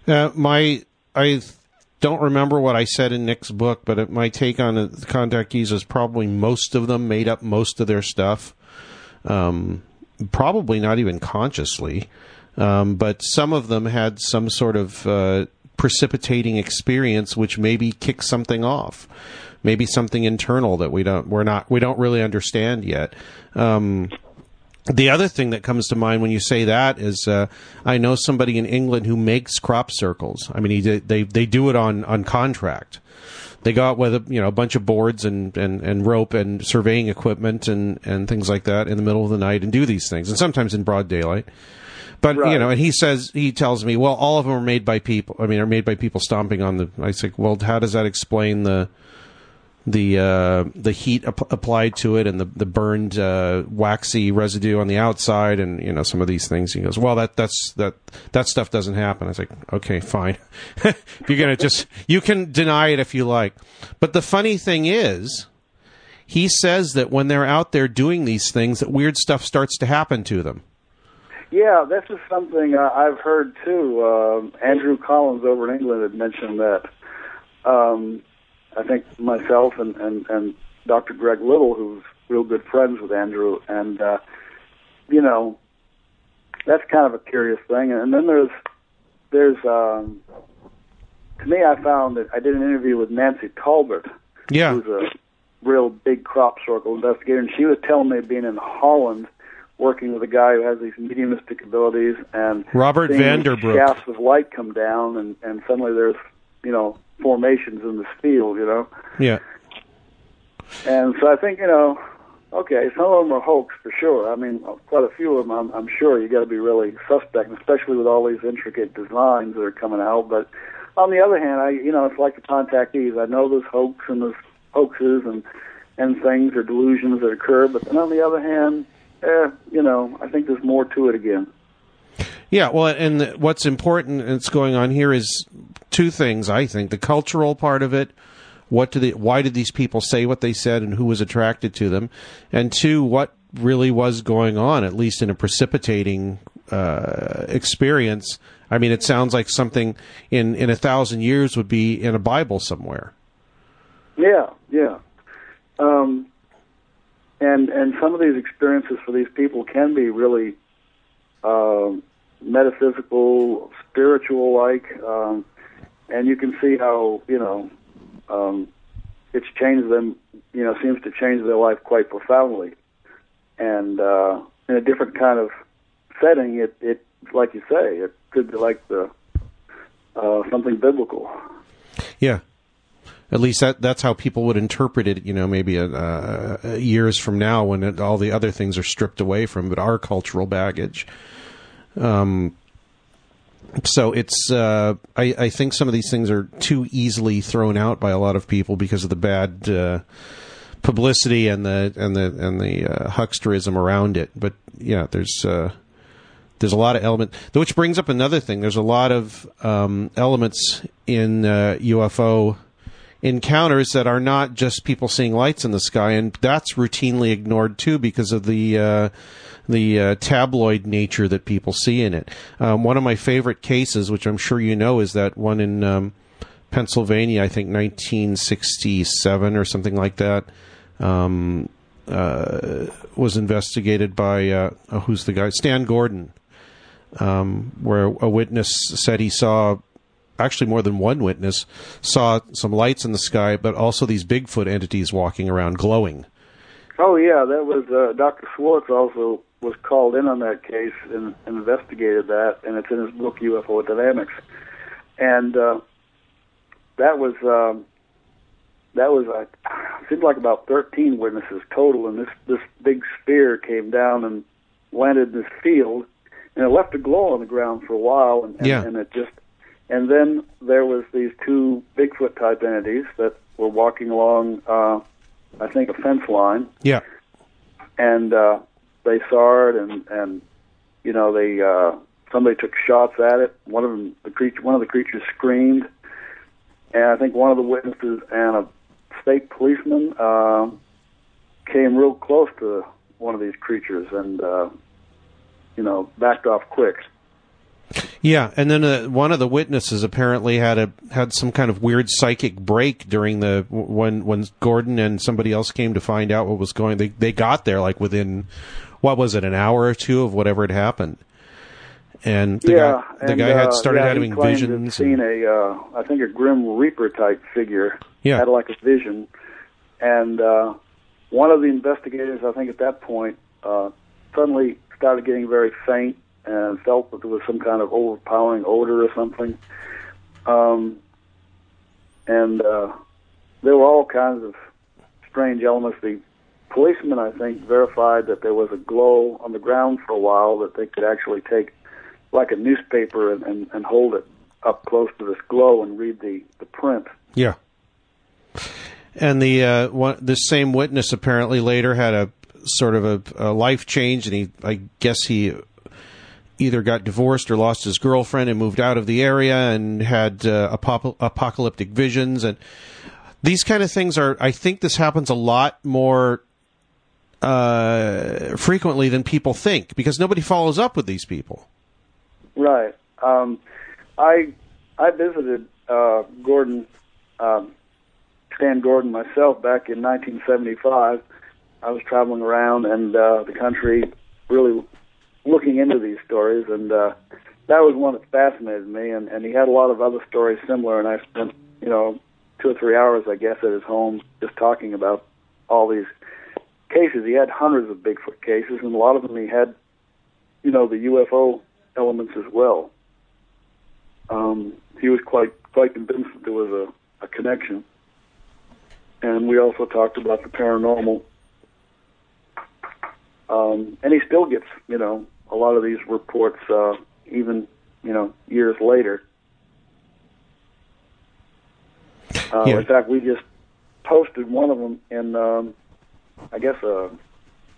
Uh, my I don't remember what I said in Nick's book, but my take on the contactees is probably most of them made up most of their stuff. Um, probably not even consciously, um, but some of them had some sort of uh, precipitating experience, which maybe kicked something off. Maybe something internal that we don't we're not we don't really understand yet. Um, the other thing that comes to mind when you say that is uh, I know somebody in England who makes crop circles. I mean, he they they do it on on contract. They go out with a, you know a bunch of boards and, and, and rope and surveying equipment and, and things like that in the middle of the night and do these things and sometimes in broad daylight. But Right. you know, and he says he tells me, well, all of them are made by people. I mean, are made by people stomping on the. I say, well, how does that explain the the uh, the heat ap- applied to it and the the burned uh, waxy residue on the outside and you know some of these things. He goes, well, that that's that that stuff doesn't happen. I was like, okay, fine. if you're gonna just you can deny it if you like, but the funny thing is. He says that when they're out there doing these things, that weird stuff starts to happen to them. Yeah, this is something uh, I've heard too. Um Andrew Collins over in England had mentioned that. Um, I think myself and, and, and Dr. Greg Little, who's real good friends with Andrew, and uh, you know, that's kind of a curious thing. And then there's there's um, to me, I found that I did an interview with Nancy Talbott, Yeah, who's a real big crop circle investigator, and she was telling me being in Holland, working with a guy who has these mediumistic abilities, and Robert van den Broeke. shafts of light come down, and and suddenly there's you know formations in this field, you know, yeah, and so I think you know, okay, some of them are hoax for sure. I mean, quite a few of them, I'm, I'm sure you got to be really suspect, especially with all these intricate designs that are coming out, but. On the other hand, I you know it's like the contactees. I know there's hoax and there's hoaxes and and things or delusions that occur, but then on the other hand, eh, you know, I think there's more to it again. Yeah, well, and what's important that's going on here is two things. I think the cultural part of it. What do the? Why did these people say what they said, and who was attracted to them? And two, what really was going on, at least in a precipitating uh, experience. I mean, it sounds like something in in a thousand years would be in a Bible somewhere. Yeah, yeah. Um, and and some of these experiences for these people can be really um, metaphysical, spiritual like, um, and you can see how you know um, it's changed them. You know, seems to change their life quite profoundly, and uh, in a different kind of setting, it it like you say, it could be like the uh, something biblical. Yeah. At least that that's how people would interpret it, you know, maybe uh, uh, years from now when it, all the other things are stripped away from it, our cultural baggage. Um, so it's, uh, I, I think some of these things are too easily thrown out by a lot of people because of the bad uh, publicity and the and the and the uh, hucksterism around it. But yeah, there's uh, there's a lot of element which brings up another thing there's a lot of um, elements in uh, ufo encounters that are not just people seeing lights in the sky and that's routinely ignored too because of the uh, the uh, tabloid nature that people see in it. Um, one of my favorite cases, which I'm sure you know, is that one in um, Pennsylvania. I think 1967 or something like that. Um, uh, was investigated by uh, oh, who's the guy? Stan Gordon, um, where a witness said he saw actually more than one witness saw some lights in the sky, but also these Bigfoot entities walking around glowing. Oh yeah, that was uh, Dr. Schwarz also was called in on that case and, investigated that, and it's in his book UFO Dynamics. And uh, that was um, that was uh, seemed like about 13 witnesses total, and this this big sphere came down and landed in this field, and it left a glow on the ground for a while, and, and, Yeah. and it just and then there was these two Bigfoot type entities that were walking along, uh, I think, a fence line, Yeah, and uh, they saw it, and and you know they uh, somebody took shots at it. One of them, the creature, one of the creatures screamed, and I think one of the witnesses and a state policeman uh, came real close to one of these creatures, and uh, you know backed off quick. Yeah, and then uh, one of the witnesses apparently had a had some kind of weird psychic break during the when when Gordon and somebody else came to find out what was going. They they got there like within what was it an hour or two of whatever had happened, and the yeah, guy the and, guy uh, had started yeah, having he claimed to have visions. Seen and- a, uh, I think a Grim Reaper type figure. Yeah. had like a vision, and uh, one of the investigators, I think at that point, uh, suddenly started getting very faint and felt that there was some kind of overpowering odor or something. Um, and uh, there were all kinds of strange elements. The policeman, I think, verified that there was a glow on the ground for a while that they could actually take like a newspaper and, and, and hold it up close to this glow and read the, the print. Yeah. And the uh, one, the same witness apparently later had a sort of a, a life change, and he, I guess he either got divorced or lost his girlfriend and moved out of the area and had uh, apop- apocalyptic visions and these kind of things are. I think this happens a lot more uh, frequently than people think because nobody follows up with these people. Right. Um, I I visited uh, Gordon, um, Stan Gordon myself back in 1975. I was traveling around and uh, the country, really looking into these stories, and uh, that was one that fascinated me. And, and he had a lot of other stories similar, and I spent you know two or three hours, I guess, at his home just talking about all these cases. He had hundreds of Bigfoot cases, and a lot of them he had, you know, the UFO elements as well. Um, he was quite quite convinced that there was a, a connection, and we also talked about the paranormal. Um, and he still gets, you know, a lot of these reports, uh, even you know, years later. Uh, Yeah. In fact, we just posted one of them in, um, I guess, uh,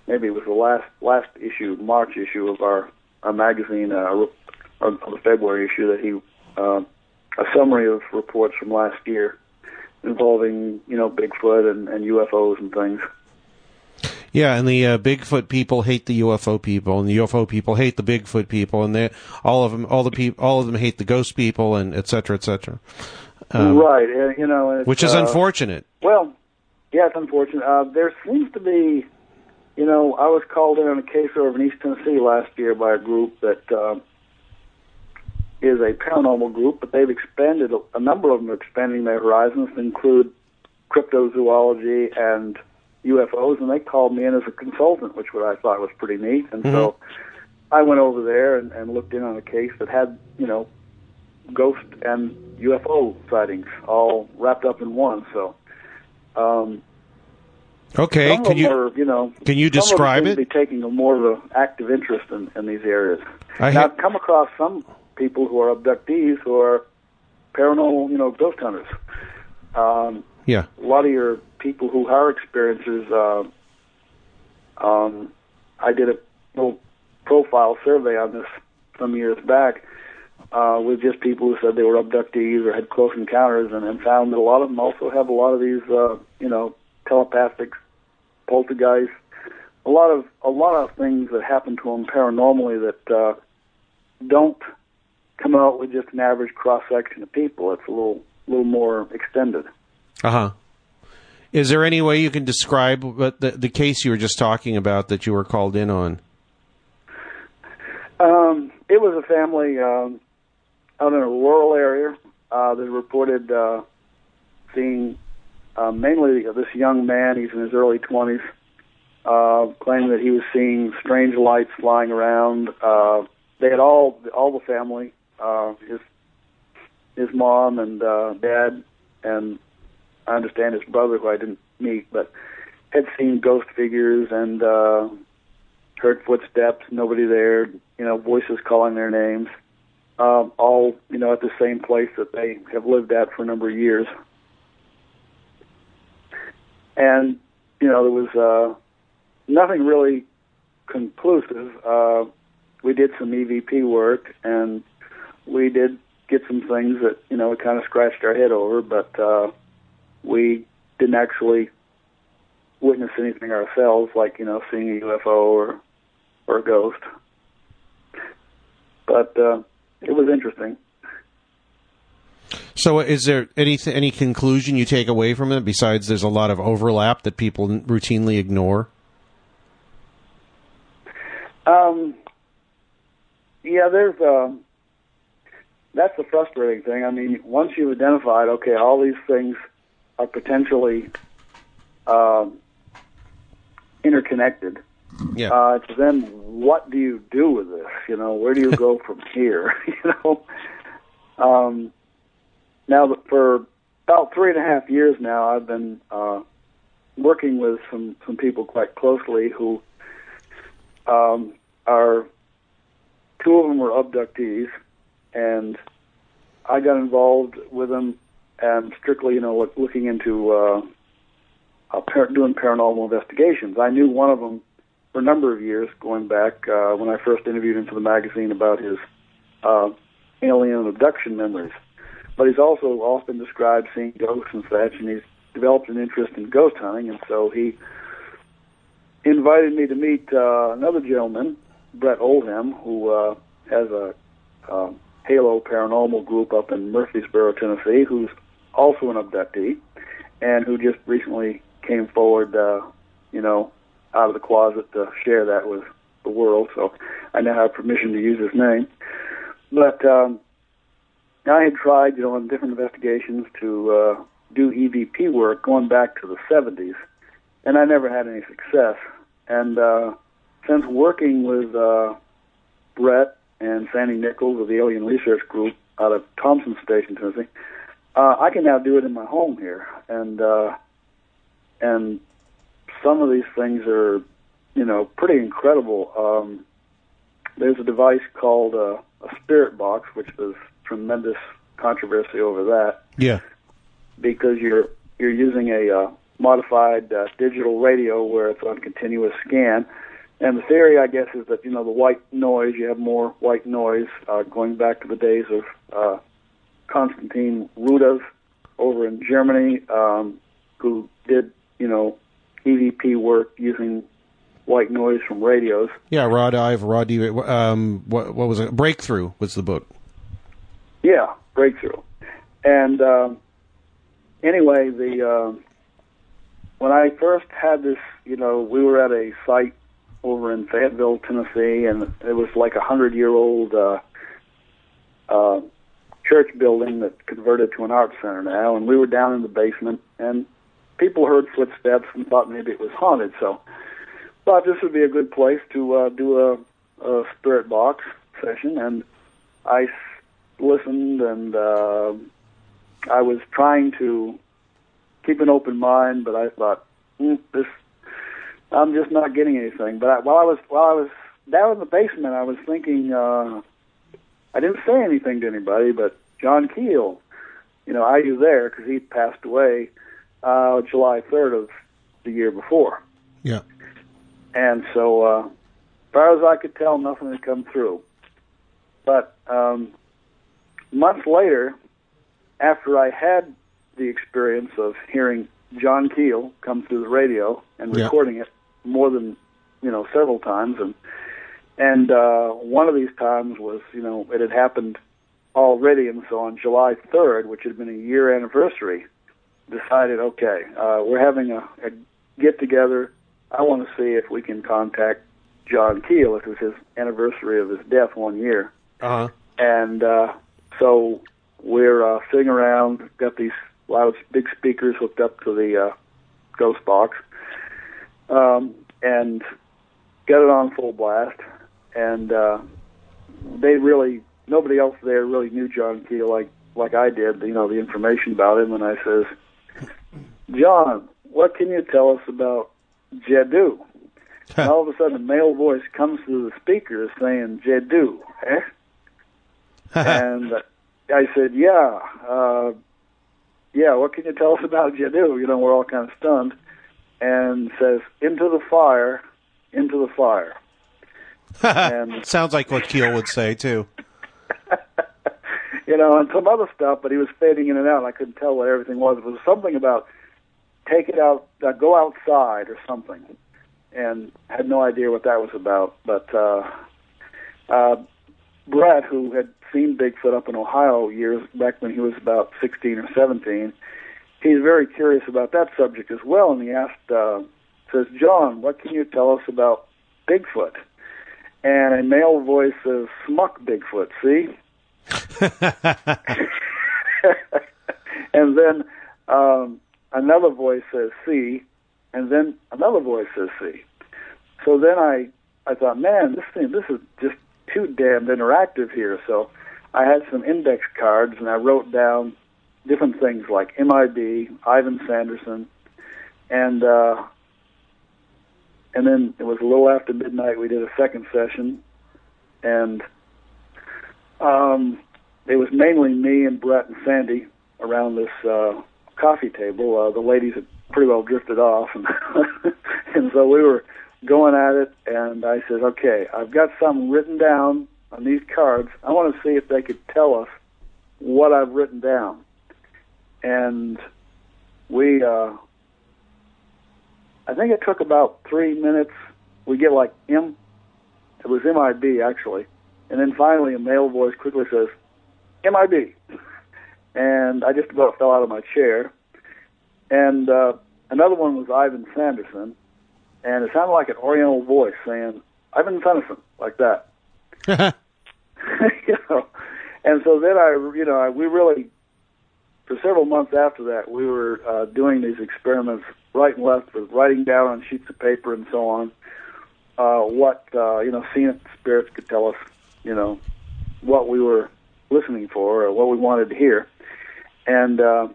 maybe it was the last last issue, March issue of our our magazine, uh, of of the February issue that he uh, a summary of reports from last year involving you know Bigfoot and, and UFOs and things. Yeah, and the uh, Bigfoot people hate the UFO people, and the UFO people hate the Bigfoot people, and they all of them, all the peop all of them hate the ghost people, and et cetera, et cetera. Um, right, and, you know, Which is uh, unfortunate. Well, yeah, it's unfortunate. Uh, there seems to be, you know, I was called in on a case over in East Tennessee last year by a group that uh, is a paranormal group, but they've expanded. A number of them are expanding their horizons to include cryptozoology and UFOs, and they called me in as a consultant, which what I thought was pretty neat. And so I went over there and, and looked in on a case that had, you know, ghost and UFO sightings all wrapped up in one. So. Um, Okay, can you? are, you know, can you some of them describe it? Be taking a more of an active interest in, in these areas. I now, ha- I've come across some people who are abductees who are paranormal, you know, ghost hunters. Um, Yeah, a lot of your people who are experiencers, uh, um, I did a little profile survey on this some years back uh, with just people who said they were abductees or had close encounters, and, and found that a lot of them also have a lot of these, uh, you know, telepathic poltergeist a lot of a lot of things that happen to him paranormally that uh, don't come out with just an average cross section of people. It's a little little more extended. Uh huh. Is there any way you can describe what the the case you were just talking about that you were called in on? Um, it was a family um, out in a rural area uh, that reported uh, seeing uh, mainly this young man. He's in his early twenties, uh, claiming that he was seeing strange lights flying around. Uh, they had all all the family, uh, his his mom and uh, dad, and I understand his brother, who I didn't meet, but had seen ghost figures and uh, heard footsteps. Nobody there. You know, voices calling their names. Um, all you know at the same place that they have lived at for a number of years. And you know there was uh, nothing really conclusive. Uh, we did some EVP work, and we did get some things that you know we kind of scratched our head over, but uh, we didn't actually witness anything ourselves, like you know seeing a UFO or or a ghost. But uh, it was interesting. So, is there any any conclusion you take away from it besides there's a lot of overlap that people routinely ignore? Um, yeah, there's uh, that's the frustrating thing. I mean, once you've identified, okay, all these things are potentially uh, interconnected. Yeah. Uh, it's then what do you do with this? You know, where do you go from here? you know. Um, now, for about three and a half years now, I've been uh, working with some some people quite closely who um, are two of them were abductees, and I got involved with them and strictly, you know, look, looking into uh, par- doing paranormal investigations. I knew one of them for a number of years, going back uh, when I first interviewed him for the magazine about his uh, alien abduction memories. But he's also often described seeing ghosts and such, and he's developed an interest in ghost hunting, and so he invited me to meet uh, another gentleman, Brett Oldham, who uh, has a uh, Halo Paranormal group up in Murfreesboro, Tennessee, who's also an abductee, and who just recently came forward, uh, you know, out of the closet to share that with the world. So I now have permission to use his name. But um, I had tried, you know, in different investigations to uh, do EVP work going back to the 70s, and I never had any success. And uh, since working with uh, Brett and Sandy Nichols of the Alien Research Group out of Thompson Station, Tennessee, uh, I can now do it in my home here, and uh, and some of these things are, you know, pretty incredible. Um, there's a device called uh, a spirit box, which was tremendous controversy over that Yeah. because you're you're using a uh, modified uh, digital radio where it's on continuous scan. And the theory, I guess, is that you know the white noise. You have more white noise uh, going back to the days of uh, Konstantin Raudive over in Germany, um, who did you know EVP work using white noise from radios. Yeah, Raudive, Rod um, what, what was it? Breakthrough was the book. Yeah, breakthrough. And um, anyway, the uh, when I first had this, you know, we were at a site over in Fayetteville, Tennessee, and it was like a hundred-year-old uh, uh, church building that converted to an art center now. And we were down in the basement, and people heard footsteps and thought maybe it was haunted. So, thought this would be a good place to uh, do a, a spirit box session, and I listened and uh, I was trying to keep an open mind, but I thought mm, this I'm just not getting anything. But I, while I was while I was down in the basement, I was thinking uh, I didn't say anything to anybody, but John Keel, you know, I was there because he passed away uh, July 3rd of the year before, Yeah. and so uh, as far as I could tell, nothing had come through. But um, months later, after I had the experience of hearing John Keel come through the radio and Yeah. recording it more than you know, several times, and and uh, one of these times was, you know, it had happened already, and so on July 3rd, which had been a year anniversary, decided, okay, uh, we're having a, a get together. I want to see if we can contact John Keel. It was his anniversary of his death one year, Uh huh. and uh, so we're uh, sitting around, got these loud big speakers hooked up to the uh, ghost box, um, and got it on full blast. And uh, they really, nobody else there really knew John Keel like like I did. You know the information about him, and I says, John, what can you tell us about Jadoo? and all of a sudden, a male voice comes through the speakers saying, Jadoo, eh? and I said, "Yeah, uh, yeah. What can you tell us about Jadoo?" You know, we're all kind of stunned, and says, "Into the fire, into the fire." And- Sounds like what Keel would say too. you know, and some other stuff, but he was fading in and out. And I couldn't tell what everything was. It was something about take it out, uh, go outside, or something, and had no idea what that was about. But uh, uh, Brett, who had seen Bigfoot up in Ohio years back when he was about 16 or 17, he's very curious about that subject as well. And he asked, uh, says, John, what can you tell us about Bigfoot? And a male voice says, Smuck Bigfoot, see? and then um, another voice says see, and then another voice says see. So then I I thought, man, this thing this is just too damned interactive here. So I had some index cards and I wrote down different things like MIB, Ivan Sanderson, and uh, and then it was a little after midnight. We did a second session, and um, it was mainly me and Brett and Sandy around this uh, coffee table. Uh, the ladies had pretty well drifted off, and and so we were going at it. And I said, "Okay, I've got some written down on these cards. I want to see if they could tell us what I've written down." And we, uh, I think it took about three minutes. We get like M, it was MIB actually, and then finally a male voice quickly says, MIB. And I just about fell out of my chair. And uh, another one was Ivan Sanderson, and it sounded like an Oriental voice saying, Ivan Sanderson, like that. you know, and so then I, you know, I, we really, for several months after that, we were uh, doing these experiments right and left with writing down on sheets of paper and so on uh, what uh, you know, seeing spirits could tell us, you know, what we were listening for or what we wanted to hear, and uh,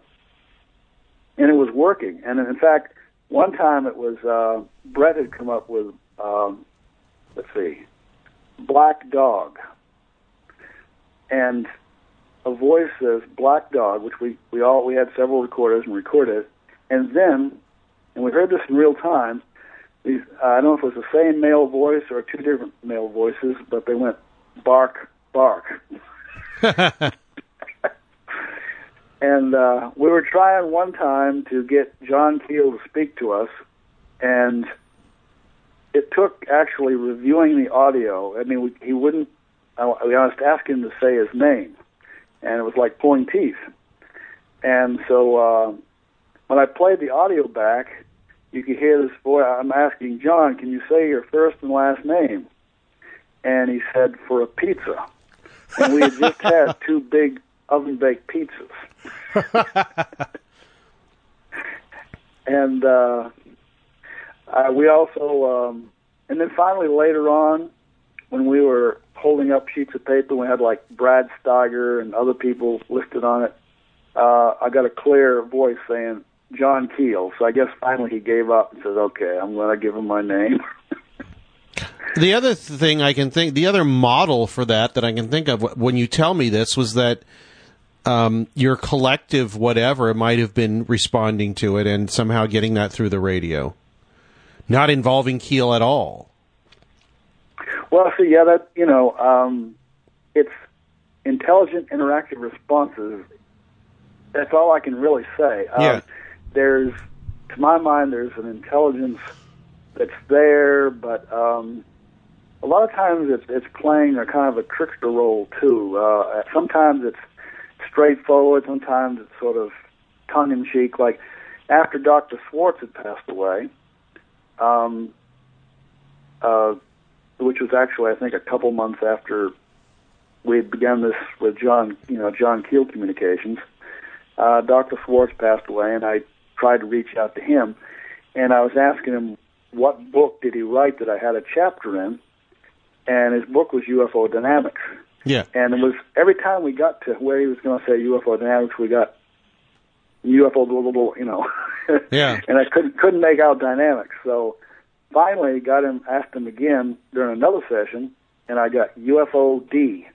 and it was working. And in fact, one time it was uh, Brett had come up with um, let's see, black dog, and a voice says black dog, which we we all we had several recorders and recorded, and then and we heard this in real time. These I don't know if it was the same male voice or two different male voices, but they went bark bark. and uh, we were trying one time to get John Keel to speak to us, and it took actually reviewing the audio. I mean, we, he wouldn't. I, we honest asked him to say his name, and it was like pulling teeth. And so uh, when I played the audio back, you could hear this voice. I'm asking John, "Can you say your first and last name?" And he said, "For a pizza." And we had just had two big oven baked pizzas. and uh, uh, we also, um, and then finally later on, when we were holding up sheets of paper, we had like Brad Steiger and other people listed on it. Uh, I got a clear voice saying John Keel. So I guess finally he gave up and said, "Okay, I'm going to give him my name." The other thing I can think, the other model for that that I can think of when you tell me this was that um, your collective whatever might have been responding to it and somehow getting that through the radio, not involving Keel at all. Well, see, yeah, that you know, um, it's intelligent, interactive responses. That's all I can really say. Um, Yeah. There's, to my mind, there's an intelligence that's there, but um, a lot of times it's it's playing a kind of a trickster role too. Uh, sometimes it's straightforward. Sometimes it's sort of tongue in cheek. Like after Dr. Schwarz had passed away, um, uh, which was actually I think a couple months after we had begun this with John, you know, John Keel Communications. Uh, Dr. Schwarz passed away, and I tried to reach out to him, and I was asking him what book did he write that I had a chapter in, and his book was UFO Dynamics. Yeah. And it was every time we got to where he was going to say UFO dynamics, we got UFO blah blah blah, you know. Yeah. and I couldn't couldn't make out dynamics. So finally, got him asked him again during another session, and I got UFO D.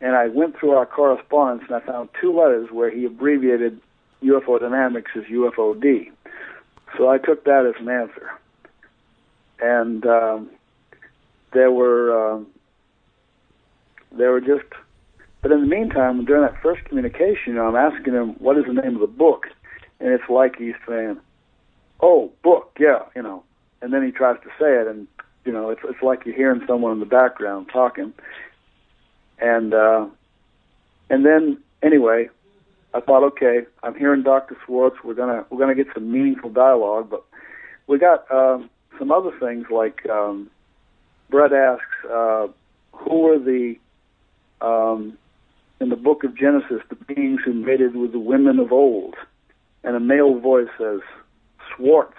And I went through our correspondence, and I found two letters where he abbreviated UFO dynamics is UFO D. So I took that as an answer. And um, there were. Um, they were just. But in the meantime, during that first communication, you know, I'm asking him what is the name of the book, and it's like he's saying, "Oh, book, yeah," you know, and then he tries to say it, and you know, it's it's like you're hearing someone in the background talking, and uh, and then anyway, I thought, okay, I'm hearing Dr. Schwarz. We're gonna we're gonna get some meaningful dialogue, but we got um, some other things like um, Brett asks, uh, who are the um, in the book of Genesis, the beings who mated with the women of old. And a male voice says, Schwarz.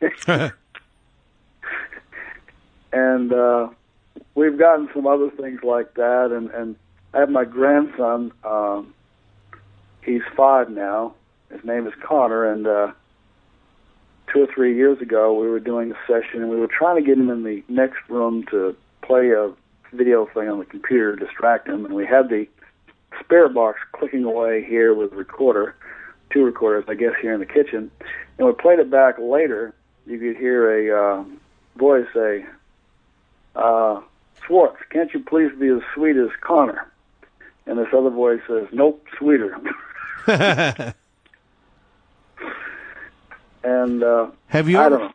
and uh, we've gotten some other things like that. And, and I have my grandson. Um, he's five now. His name is Connor. And uh, two or three years ago, we were doing a session, and we were trying to get him in the next room to play a video thing on the computer to distract him, and we had the spirit box clicking away here with the recorder, two recorders, I guess, here in the kitchen. And we played it back later. You could hear a uh, voice say, uh, Schwarz, can't you please be as sweet as Connor? And this other voice says, Nope, sweeter. and uh, Have you I ever don't know.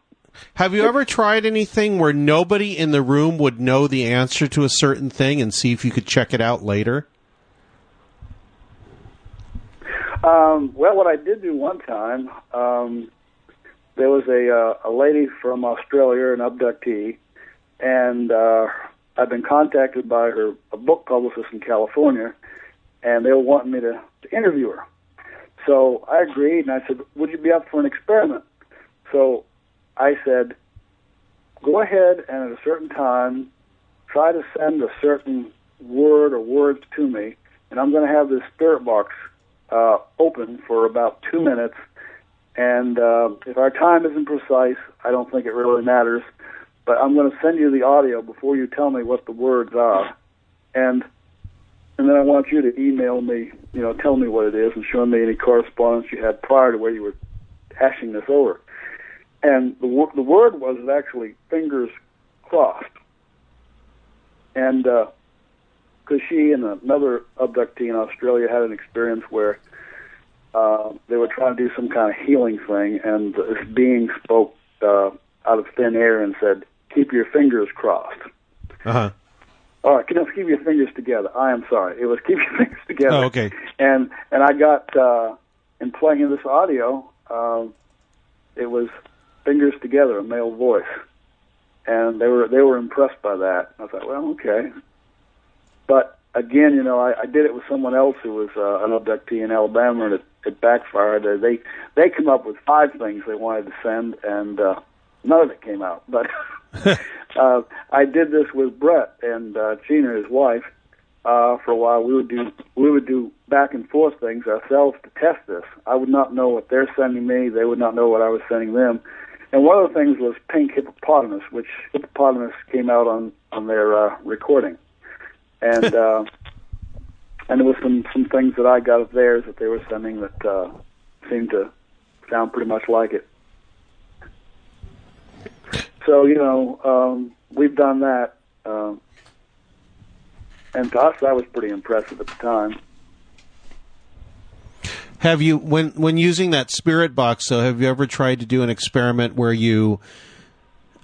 have you ever tried anything where nobody in the room would know the answer to a certain thing and see if you could check it out later? Um, well, what I did do one time, um, there was a uh, a lady from Australia, an abductee, and uh, I've been contacted by her a book publicist in California, and they were wanting me to, to interview her. So I agreed, and I said, "Would you be up for an experiment?" So I said, "Go ahead, and at a certain time, try to send a certain word or words to me, and I'm going to have this spirit box uh, open for about two minutes. And uh, if our time isn't precise, I don't think it really matters. But I'm going to send you the audio before you tell me what the words are, and and then I want you to email me, you know, tell me what it is and show me any correspondence you had prior to where you were hashing this over. And the the word was actually fingers crossed. And because she and another abductee in Australia had an experience where uh, they were trying to do some kind of healing thing, and this being spoke uh, out of thin air and said, "Keep your fingers crossed." Uh huh. All right, no, keep your fingers together. I am sorry. It was keep your fingers together. Oh, okay. And and I got uh, in playing this audio, uh, it was fingers together, a male voice, and they were they were impressed by that. I thought, well, okay. But again, you know, I, I did it with someone else who was uh, an abductee in Alabama, and it, it backfired. Uh, they they come up with five things they wanted to send, and uh, none of it came out. But uh, I did this with Brett and uh, Gina, his wife, uh, for a while. We would do we would do back and forth things ourselves to test this. I would not know what they're sending me; they would not know what I was sending them. And one of the things was pink hippopotamus, which hippopotamus came out on on their uh, recording, and uh, and there was some some things that I got of theirs that they were sending that uh, seemed to sound pretty much like it. So you know, um, we've done that, um, and to us that was pretty impressive at the time. Have you when when using that spirit box? So have you ever tried to do an experiment where you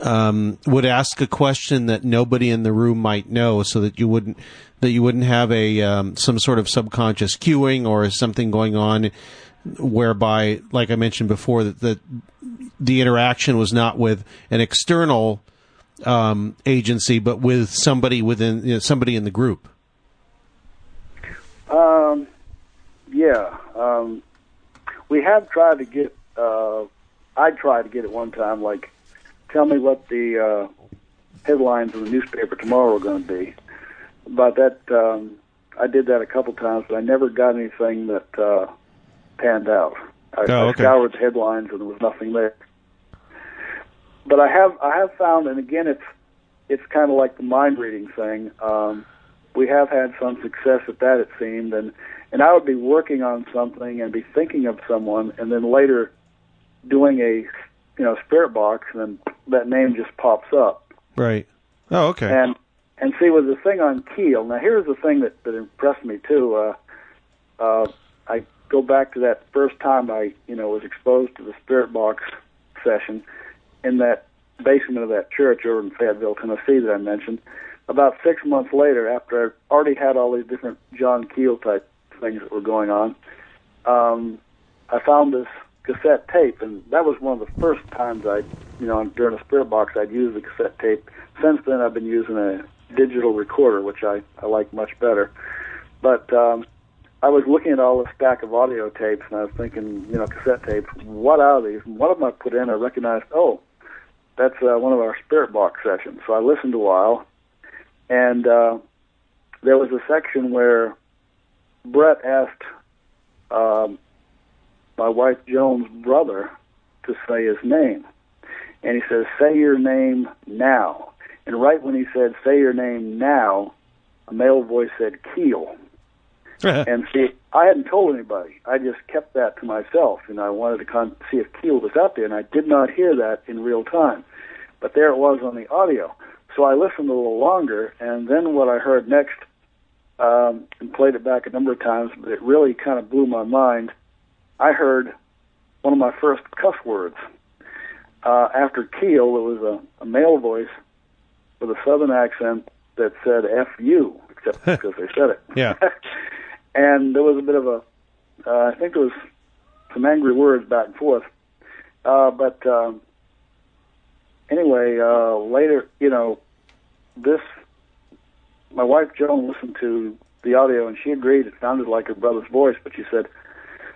um, would ask a question that nobody in the room might know, so that you wouldn't that you wouldn't have a um, some sort of subconscious cueing or something going on, whereby, like I mentioned before, that, the interaction was not with an external um, agency, but with somebody within you know, somebody in the group. Um, yeah, um, we have tried to get. Uh, I tried to get it one time, like, tell me what the uh, headlines in the newspaper tomorrow are going to be. But that um, I did that a couple times, but I never got anything that uh, panned out. I, Oh, I scoured the headlines, and there was nothing there. But I have I have found, and again, it's it's kind of like the mind reading thing. Um, we have had some success at that, it seemed, and and I would be working on something and be thinking of someone, and then later doing a you know spirit box, and then that name just pops up. Right. Oh, okay. And and see with the thing on Keel. Now here's the thing that that impressed me too. Uh, uh, I go back to that first time I you know was exposed to the spirit box session in that basement of that church over in Fayetteville, Tennessee that I mentioned. About six months later, after I already had all these different John Keel type things that were going on, um, I found this cassette tape, and that was one of the first times I, you know, during a spirit box, I'd used the cassette tape. Since then, I've been using a digital recorder, which I, I like much better. But um, I was looking at all this stack of audio tapes, and I was thinking, you know, cassette tapes. What are these? And one of them I put in, I recognized, oh, that's uh, one of our spirit box sessions. So I listened a while, and uh, there was a section where Brett asked um, my wife Joan's brother to say his name, and he says, "Say your name now." And right when he said, "Say your name now," a male voice said, "Keel." And see, I hadn't told anybody. I just kept that to myself, and I wanted to con- see if Keel was out there, and I did not hear that in real time. But there it was on the audio. So I listened a little longer, and then what I heard next, um, and played it back a number of times, but it really kind of blew my mind. I heard one of my first cuss words. Uh, after Keel, it was a, a male voice with a southern accent that said "F you," except because they said it. Yeah. and there was a bit of a, uh, I think there was some angry words back and forth. Uh, but um, anyway, uh, later, you know, this, my wife Joan listened to the audio and she agreed it sounded like her brother's voice, but she said,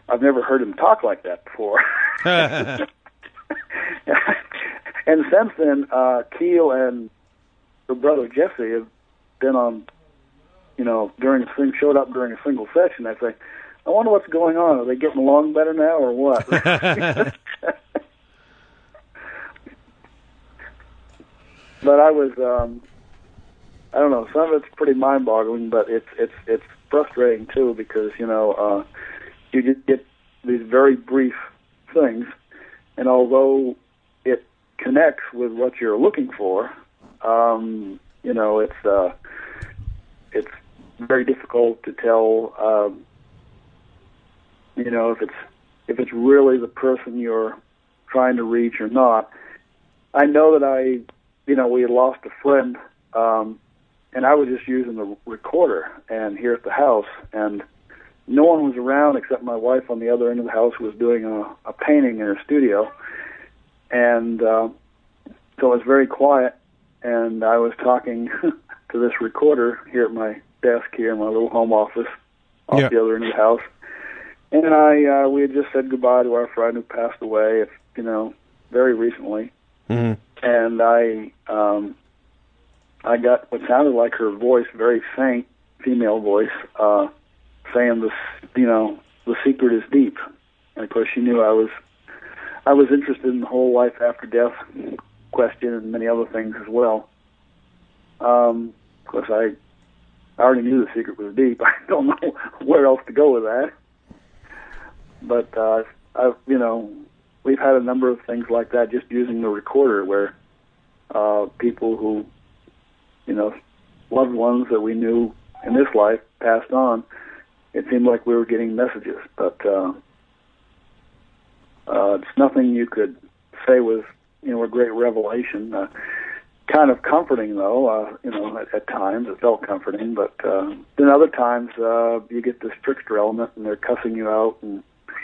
I've never heard him talk like that before. and since then, uh, Keel and her brother Jesse have been on, you know, during a thing showed up during a single session. I say, I wonder what's going on. Are they getting along better now, or what? but I was, um, I don't know. Some of it's pretty mind-boggling, but it's it's it's frustrating too because you know uh, you just get these very brief things, and although it connects with what you're looking for, um, you know it's uh, it's very difficult to tell. Um, you know if it's if it's really the person you're trying to reach or not. I know that I, you know, we had lost a friend, um, and I was just using the recorder and here at the house, and no one was around except my wife on the other end of the house was doing a, a painting in her studio, and uh, so it was very quiet, and I was talking to this recorder here at my desk here in my little home office off Yeah. the other end of the house. And I, uh, we had just said goodbye to our friend who passed away, you know, very recently. Mhm. And I, um, I got what sounded like her voice, very faint female voice, uh, saying this, you know, the secret is deep. And of course, she knew I was, I was interested in the whole life after death question and many other things as well. Um, of course, I, I already knew the secret was deep. I don't know where else to go with that but uh, I've you know we've had a number of things like that just using the recorder where uh, people who you know loved ones that we knew in this life passed on. It seemed like we were getting messages, but uh, uh, it's nothing you could say was you know a great revelation. Uh, kind of comforting though. Uh, you know, at, at times it felt comforting, but uh, then other times uh, you get this trickster element, and they're cussing you out, and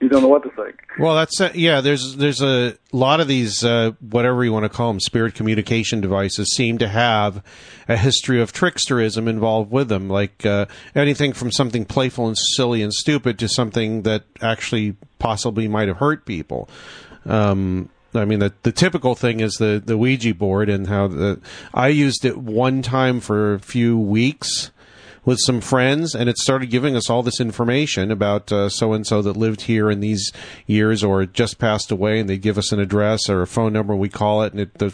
you don't know what to think. Well, that's uh, yeah. There's there's a lot of these uh, whatever you want to call them spirit communication devices seem to have a history of tricksterism involved with them, like uh, anything from something playful and silly and stupid to something that actually possibly might have hurt people. Um, I mean, the the typical thing is the the Ouija board and how the I used it one time for a few weeks with some friends, and it started giving us all this information about so and so that lived here in these years or just passed away, and they give us an address or a phone number, we call it, and it, the,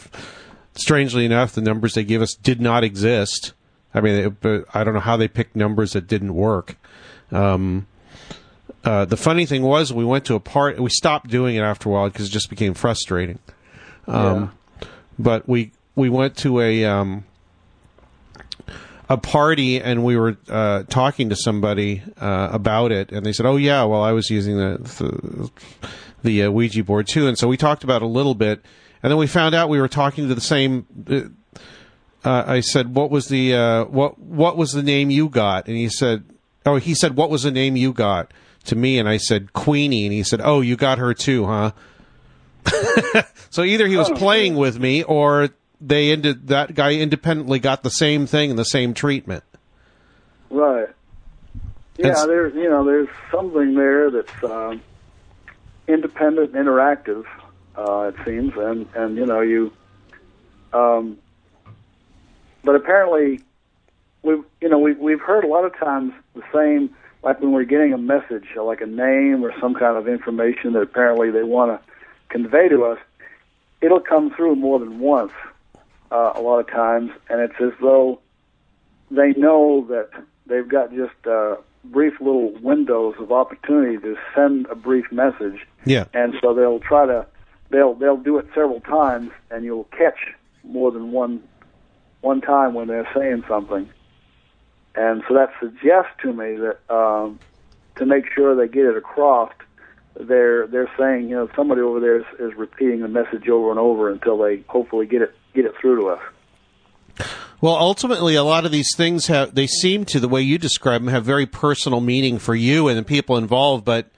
strangely enough, the numbers they gave us did not exist. I mean, it, I don't know how they picked numbers that didn't work. Um, uh, the funny thing was, we went to a part. We stopped doing it after a while because it just became frustrating. Um, yeah. But we we went to a um, a party and we were uh, talking to somebody uh, about it, and they said, "Oh yeah, well I was using the the, the uh, Ouija board too," and so we talked about it a little bit, and then we found out we were talking to the same. Uh, I said, "What was the uh, what what was the name you got?" And he said, "Oh, he said, what was the name you got?" To me, and I said Queenie, and he said, "Oh, you got her too, huh?" so either he was oh, playing with me, or they ended that guy independently got the same thing and the same treatment. Right. Yeah, there's you know there's something there that's uh, independent, interactive. Uh, it seems, and and you know you. Um, but apparently, we've you know we we've heard a lot of times the same like when we're getting a message like a name or some kind of information that apparently they want to convey to us, it'll come through more than once uh, a lot of times, and it's as though they know that they've got just uh, brief little windows of opportunity to send a brief message. Yeah. And so they'll try to they'll they'll do it several times, and you'll catch more than one one time when they're saying something. And so that suggests to me that um, to make sure they get it across, they're they're saying you know somebody over there is, is repeating the message over and over until they hopefully get it get it through to us. Well, ultimately, a lot of these things have, they seem to, the way you describe them, have very personal meaning for you and the people involved, but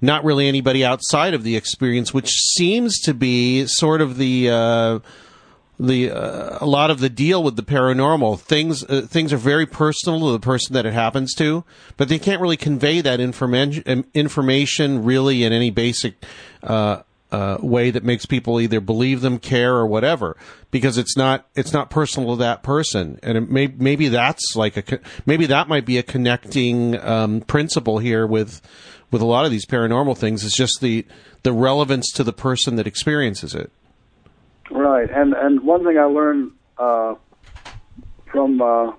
not really anybody outside of the experience, which seems to be sort of the, uh, the uh, a lot of the deal with the paranormal things uh, things are very personal to the person that it happens to but they can't really convey that information information really in any basic uh, uh, way that makes people either believe them, care, or whatever, because it's not it's not personal to that person, and may, maybe that's like a maybe that might be a connecting um, principle here with with a lot of these paranormal things. It's just the the relevance to the person that experiences it. Right, and and one thing I learned uh, from uh,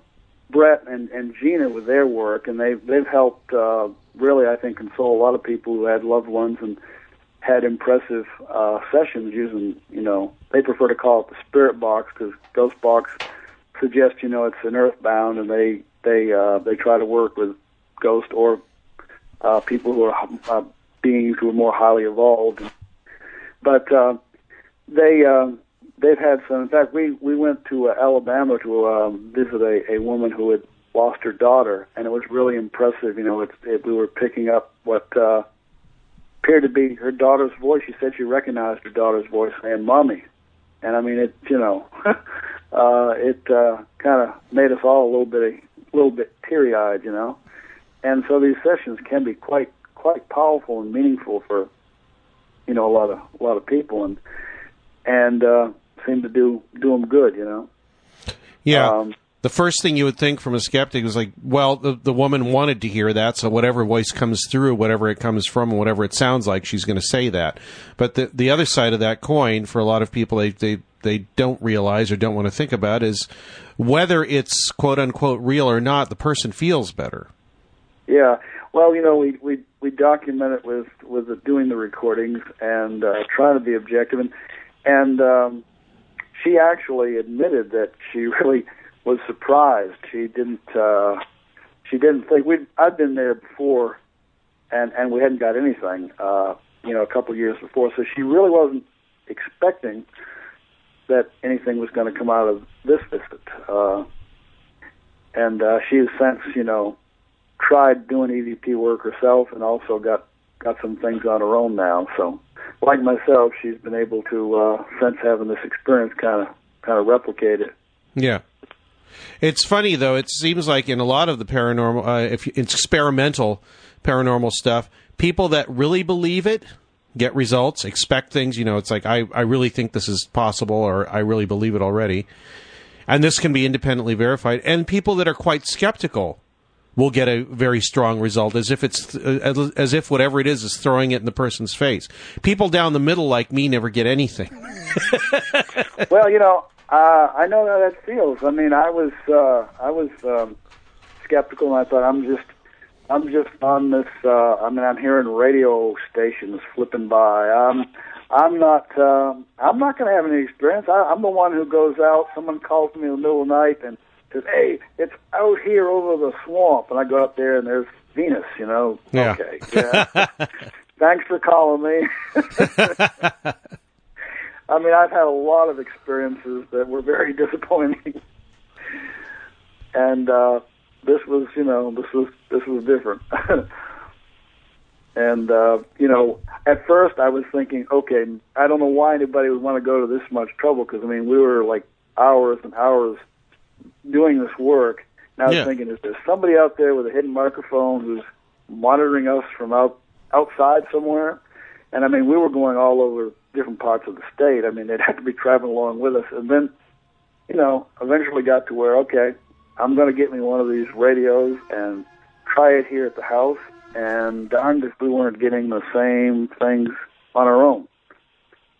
Brett and, and Gina with their work, and they've they've helped uh, really, I think, console a lot of people who had loved ones and had impressive uh, sessions using, you know, they prefer to call it the spirit box because ghost box suggests, you know, it's an earthbound, and they they uh, they try to work with ghost or uh, people who are uh, beings who are more highly evolved. But uh, they uh, they've had some. In fact, we we went to uh, Alabama to um, visit a, a woman who had lost her daughter, and it was really impressive. You know, it, it, we were picking up what. Uh, appeared to be her daughter's voice. She said she recognized her daughter's voice saying "mommy," and I mean it. You know, uh, it uh, kind of made us all a little bit, a little bit teary-eyed. You know, and so these sessions can be quite, quite powerful and meaningful for, you know, a lot of a lot of people, and and uh, seem to do do them good. You know. Yeah. Um, the first thing you would think from a skeptic is like, well, the, the woman wanted to hear that, so whatever voice comes through, whatever it comes from, whatever it sounds like, she's going to say that. But the the other side of that coin, for a lot of people, they they they don't realize or don't want to think about is whether it's quote unquote real or not. The person feels better. Yeah. Well, you know, we we we document it with with doing the recordings and uh, trying to be objective, and and um, she actually admitted that she really was surprised. She didn't. Uh, she didn't think we. I'd been there before, and and we hadn't got anything. Uh, you know, a couple years before. So she really wasn't expecting that anything was going to come out of this visit. Uh, and uh, she has since, you know, tried doing EVP work herself, and also got got some things on her own now. So, like myself, she's been able to, uh, since having this experience, kind of kind of replicate it. Yeah. It's funny though. It seems like in a lot of the paranormal, uh, if you, experimental paranormal stuff, people that really believe it get results, expect things. You know, it's like I, I really think this is possible, or I really believe it already, and this can be independently verified. And people that are quite skeptical will get a very strong result, as if it's uh, as if whatever it is is throwing it in the person's face. People down the middle like me never get anything. well, you know, uh, I know how that feels. I mean, I was uh, I was um, skeptical, and I thought I'm just I'm just on this. Uh, I mean, I'm hearing radio stations flipping by. Um, I'm not. Uh, I'm not going to have any experience. I, I'm the one who goes out. Someone calls me in the middle of the night and says, "Hey, it's out here over the swamp," and I go up there and there's Venus. You know. Yeah. Okay. Yeah. Thanks for calling me. I mean, I've had a lot of experiences that were very disappointing, and uh, this was, you know, this was this was different. and uh, you know, at first I was thinking, okay, I don't know why anybody would want to go to this much trouble because I mean, we were like hours and hours doing this work. And I was Yeah. thinking, is there somebody out there with a hidden microphone who's monitoring us from out outside somewhere? And I mean, we were going all over different parts of the state. I mean, they'd have to be traveling along with us. And then, you know, eventually got to where, okay, I'm going to get me one of these radios and try it here at the house. And darned if we weren't getting the same things on our own.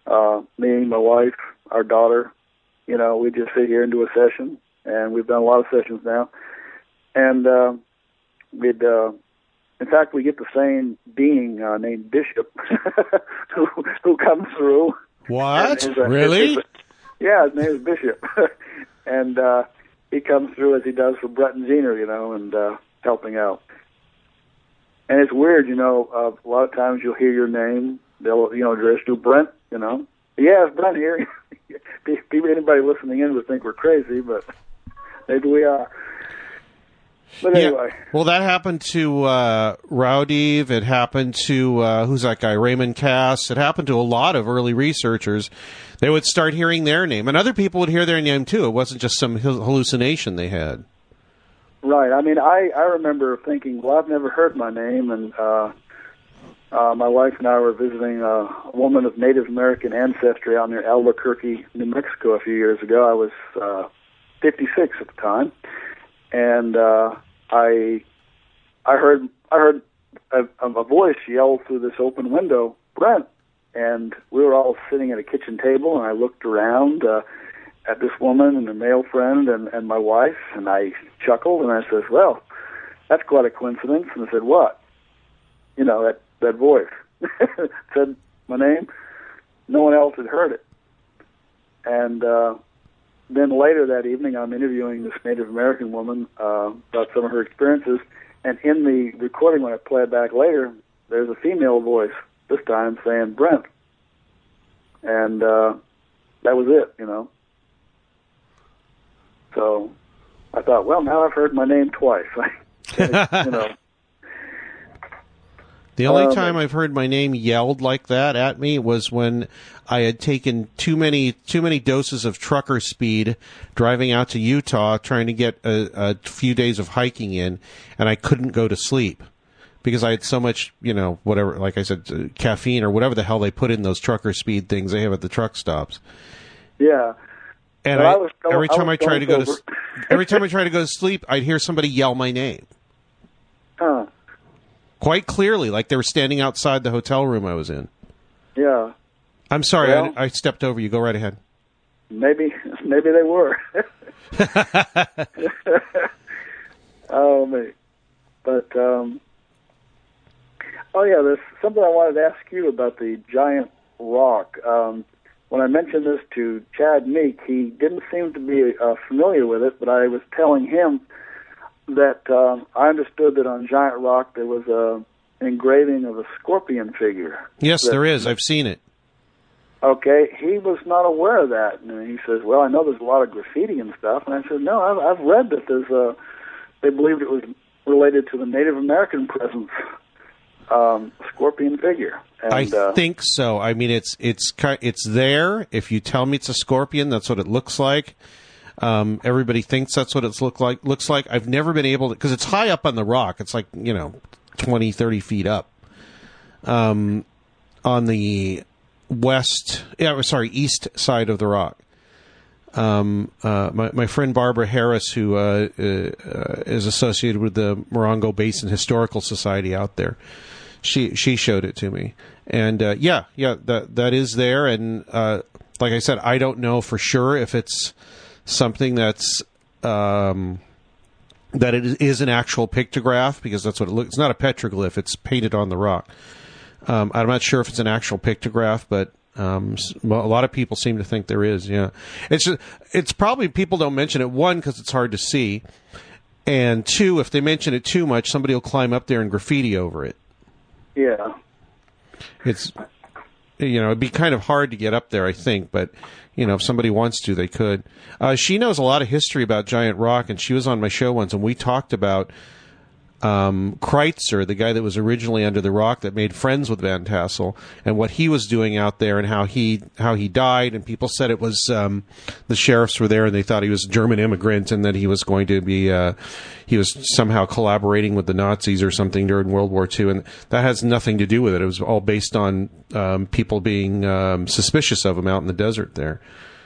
Uh, me, my wife, our daughter, you know, we just sit here and do a session. And we've done a lot of sessions now. And uh, we'd, uh, in fact, we get the same being uh, named Bishop who, who comes through. What? His, uh, really? his- yeah, his name is Bishop, and uh, he comes through as he does for Brett and Zener, you know, and uh, helping out. And it's weird, you know. Uh, a lot of times you'll hear your name. They'll, you know, address you Brent. You know, yeah, it's Brent here. Anybody listening in would think we're crazy, but maybe we are. But anyway, Well, that happened to uh. It happened to uh, who's that guy? Raymond Cass. It happened to a lot of early researchers. They would start hearing their name, and other people would hear their name too. It wasn't just some hallucination they had. Right. I mean, I I remember thinking, well, I've never heard my name, and uh, uh, my wife and I were visiting a woman of Native American ancestry out near Albuquerque, New Mexico, a few years ago. I was uh, 56 at the time, and uh, I I heard I heard a, a voice yell through this open window, Brent, and we were all sitting at a kitchen table, and I looked around. Uh, at this woman and a male friend and, and my wife, and I chuckled and I says, "Well, that's quite a coincidence." And I said, "What?" You know that that voice said my name. No one else had heard it. And uh, then later that evening, I'm interviewing this Native American woman uh, about some of her experiences, and in the recording when I play it back later, there's a female voice this time saying Brent, and uh, that was it, you know. So I thought, well, now I've heard my name twice. you know, The only Um, time I've heard my name yelled like that at me was when I had taken too many too many doses of trucker speed driving out to Utah trying to get a, a few days of hiking in, and I couldn't go to sleep because I had so much, you know, whatever, like I said, uh, caffeine or whatever the hell they put in those trucker speed things they have at the truck stops. yeah. And I, I was going- every I time I, tried to going go to every time I tried to go to sleep, I'd hear somebody yell my name Huh. Quite clearly, like they were standing outside the hotel room I was in. Yeah. I'm sorry, Well- I, I stepped over you. Go right ahead. Maybe maybe they were. oh me. But um oh yeah, there's something I wanted to ask you about the giant rock. Um when I mentioned this to Chad Meek, he didn't seem to be uh, familiar with it, but I was telling him that um, I understood that on Giant Rock there was a engraving of a scorpion figure. Yes, that- there is. I've seen it. Okay, he was not aware of that, and he says, "Well, I know there's a lot of graffiti and stuff." And I said, "No, I've, I've read that there's a. They believed it was related to the Native American presence, um, scorpion figure." And, I uh, think so. I mean, it's it's it's there. If you tell me it's a scorpion, that's what it looks like. Um, everybody thinks that's what it's look like. Looks like. I've never been able to because it's high up on the rock. It's like you know, 20, 30 feet up. Um, on the west, yeah, sorry, east side of the rock. Um, uh, my, my friend Barbara Harris, who uh, uh, uh, is associated with the Morongo Basin Historical Society out there, she she showed it to me, and uh, yeah, yeah, that that is there, and uh, like I said, I don't know for sure if it's something that's um, that it is an actual pictograph because that's what it looks. It's not a petroglyph; it's painted on the rock. Um, I'm not sure if it's an actual pictograph, but um, well, a lot of people seem to think there is. Yeah, it's just, it's probably people don't mention it. One, because it's hard to see, and two, if they mention it too much, somebody will climb up there and graffiti over it. yeah, It's you know it'd be kind of hard to get up there, I think, but you know if somebody wants to, they could. Uh, she knows a lot of history about Giant Rock, and she was on my show once, and we talked about um, Critzer, the guy that was originally under the rock that made friends with Van Tassel, and what he was doing out there, and how he how he died. And people said it was um, the sheriffs were there, and they thought he was a German immigrant, and that he was going to be uh, he was somehow collaborating with the Nazis or something during World War II, and that has nothing to do with it. It was all based on um, people being um, suspicious of him out in the desert there.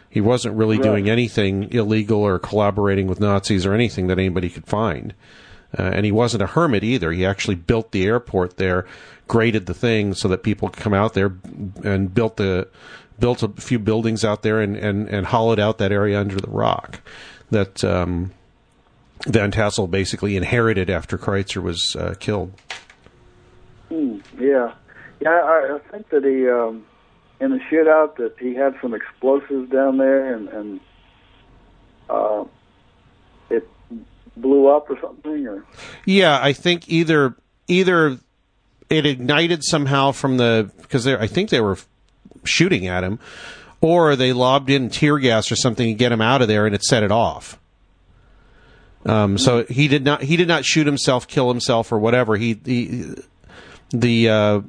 He wasn't really Right. doing anything illegal or collaborating with Nazis or anything that anybody could find. Uh, and he wasn't a hermit either. He actually built the airport there, graded the thing so that people could come out there, and built the built a few buildings out there and, and, and hollowed out that area under the rock that um, Van Tassel basically inherited after Critzer was uh, killed. Hmm, yeah, yeah. I, I think that he um, in the shootout that he had some explosives down there, and and uh, it blew up or something, or Yeah, I think either either it ignited somehow from the because I think they were shooting at him, or they lobbed in tear gas or something to get him out of there, and it set it off. Um, so he did not he did not shoot himself, kill himself, or whatever. He the the uh,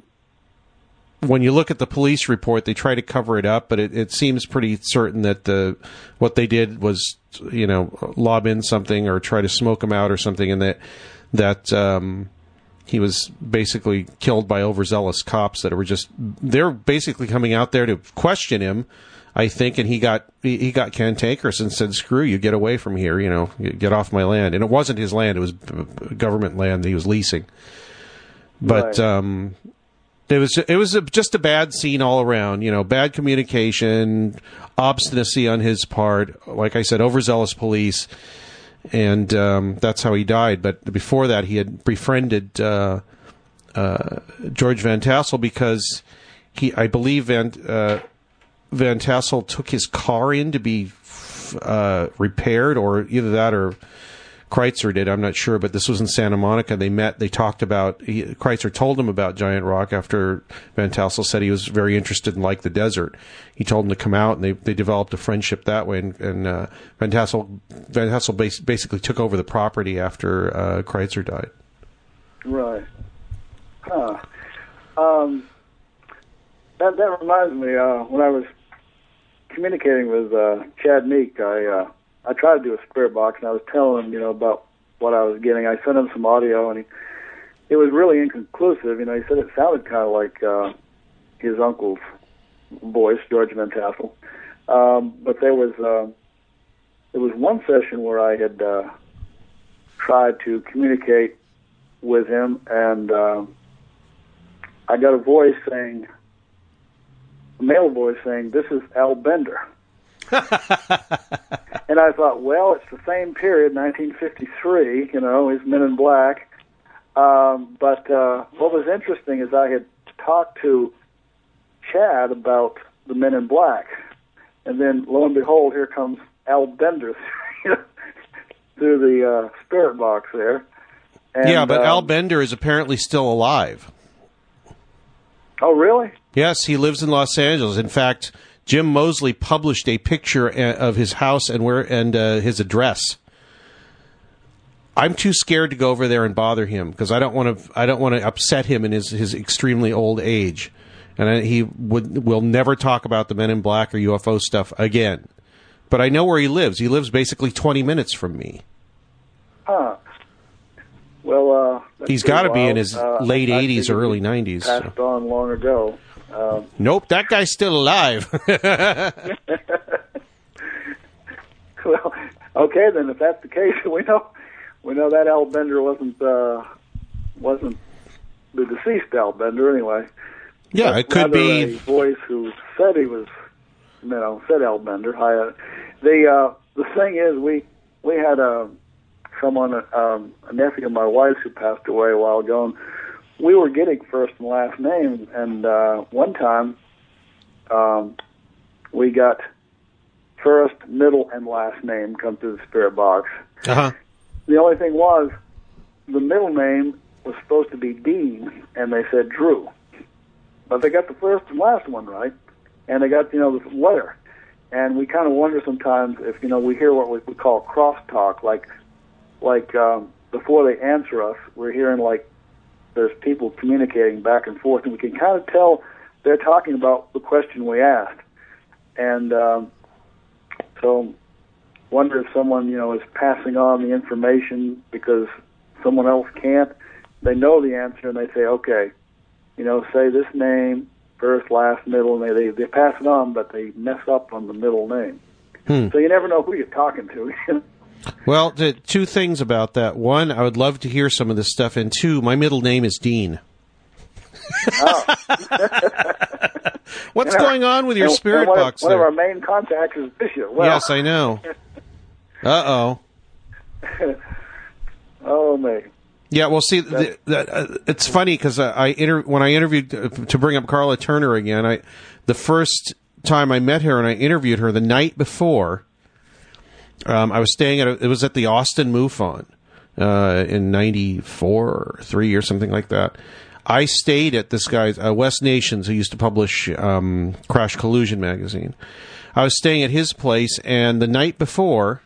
when you look at the police report, they try to cover it up, but it, it seems pretty certain that the what they did was you know lob in something or try to smoke him out or something, and that that um, he was basically killed by overzealous cops that were just they're basically coming out there to question him. I think, and he got he got cantankerous and said, "Screw you, get away from here, you know, get off my land." And it wasn't his land; it was government land that he was leasing. But Right. um, it was it was a, just a bad scene all around. You know, bad communication, obstinacy on his part. Like I said, overzealous police, and um, that's how he died. But before that, he had befriended uh, uh, George Van Tassel because he, I believe, Van uh, Van Tassel took his car in to be uh, repaired, or either that or Critzer did. I'm not sure, but this was in Santa Monica. They met. They talked about. He, Critzer told him about Giant Rock after Van Tassel said he was very interested in like the desert. He told him to come out, and they they developed a friendship that way. And, and uh, Van Tassel Van Tassel bas- basically took over the property after uh, Critzer died. right? Huh. Um, that that reminds me. Uh, when I was communicating with uh, Chad Meek, I uh, I tried to do a spirit box, and I was telling him, you know, about what I was getting. I sent him some audio, and he it was really inconclusive. You know, he said it sounded kind of like uh, his uncle's voice, George Van Tassel. Um, but there was uh, there was one session where I had uh, tried to communicate with him, and uh, I got a voice saying, a male voice saying, "This is Al Bender." and I thought, well, it's the same period, 1953. You know, he's Men in Black. Um, but uh, what was interesting is I had talked to Chad about the Men in Black, and then lo and behold, here comes Al Bender through the uh, spirit box there. And, yeah, but um, Al Bender is apparently still alive. Oh, really? Yes, he lives in Los Angeles. In fact, Jim Moseley published a picture uh, of his house and where and uh, his address. I'm too scared to go over there and bother him because I don't want to. I don't want to upset him in his, his extremely old age, and I, he would will never talk about the Men in Black or UFO stuff again. But I know where he lives. He lives basically 20 minutes from me. Huh. Well, uh, He's got to be in his Uh, late I 80s or early he 90s. so. Passed on long ago. Um, Nope, that guy's still alive. well, okay then. If that's the case, we know we know that Al Bender wasn't uh, wasn't the deceased Al Bender anyway. yeah, But it could be. a voice who said he was, you know, said Al Bender. I, uh, the uh, the thing is, we we had a someone, um, a nephew of my wife's who passed away a while ago, and we were getting first and last name, and uh, one time um, we got first, middle, and last name come through the spirit box. Uh-huh. The only thing was, the middle name was supposed to be Dean, and they said Drew. But they got the first and last one right, and they got, you know, the letter. And we kind of wonder sometimes if, you know, we hear what we, we call crosstalk, like, like um, before they answer us, we're hearing like there's people communicating back and forth, and we can kind of tell they're talking about the question we asked. And um, so wonder if someone you know is passing on the information because someone else can't. They know the answer and they say, okay, you know, say this name first, last, middle, and they they, they pass it on, but they mess up on the middle name. Hmm. So you never know who you're talking to. Well, the, two things about that. One, I would love to hear some of this stuff. And two, my middle name is Dean. What's And our- going on with your and- spirit and one, box One of our main contacts is Bishop. Well, yes, I know. Uh oh. oh me. Yeah, well, see, the, the, uh, it's funny because I, I inter- when I interviewed uh, to bring up Karla Turner again, I the first time I met her and I interviewed her the night before, um, I was staying at a, it was at the Austin MUFON uh, in '94 or three or something like that. I stayed at this guy's uh, Wes Nations, who used to publish um, Crash Collusion magazine. I was staying at his place, and the night before,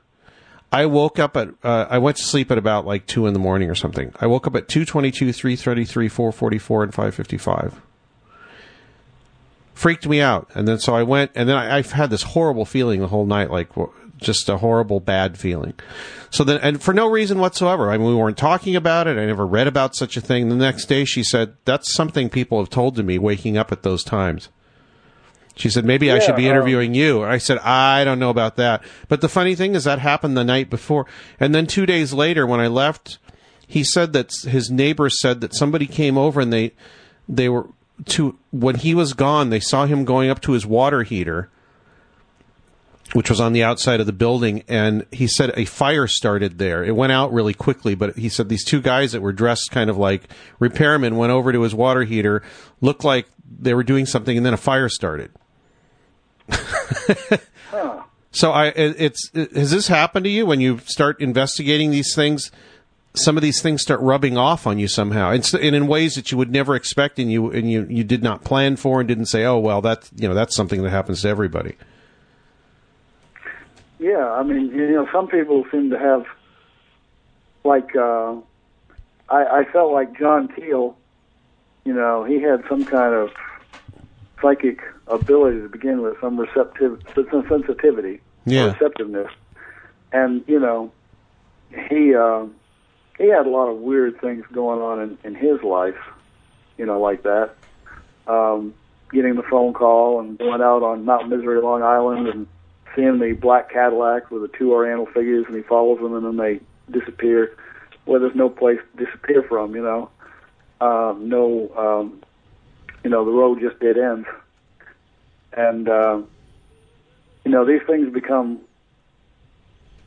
I woke up at uh, I went to sleep at about like two in the morning or something. I woke up at two twenty two, three thirty three, four forty four, and five fifty five. Freaked me out, and then so I went, and then I, I've had this horrible feeling the whole night, like just a horrible bad feeling. So then, and for no reason whatsoever. I mean, we weren't talking about it. I never read about such a thing. The next day, she said, "That's something people have told to me, waking up at those times." She said, maybe I should be um, interviewing you. I said, I don't know about that. But the funny thing is that happened the night before. And then two days later, when I left, he said that his neighbors said that somebody came over and they, they were to, when he was gone, they saw him going up to his water heater, which was on the outside of the building. And he said a fire started there. It went out really quickly, but he said these two guys that were dressed kind of like repairmen went over to his water heater, looked like they were doing something, and then a fire started. So I, it's it, has this happened to you when you start investigating these things? Some of these things start rubbing off on you somehow, and, and in ways that you would never expect, and you and you you did not plan for, and didn't say, "Oh well, that's you know that's something that happens to everybody." Yeah, I mean, you know, some people seem to have, like, uh, I, I felt like John Keel, you know, he had some kind of psychic ability to begin with, some receptive, some sensitivity, Yeah. receptiveness, and you know, he uh, he had a lot of weird things going on in, in his life, you know, like that. Um, getting the phone call and going out on Mount Misery, Long Island, and seeing the black Cadillac with the two Oriental figures, and he follows them, and then they disappear. Well, there's no place to disappear from, you know. Um, no, um, you know, the road just dead ends, and uh, you know these things become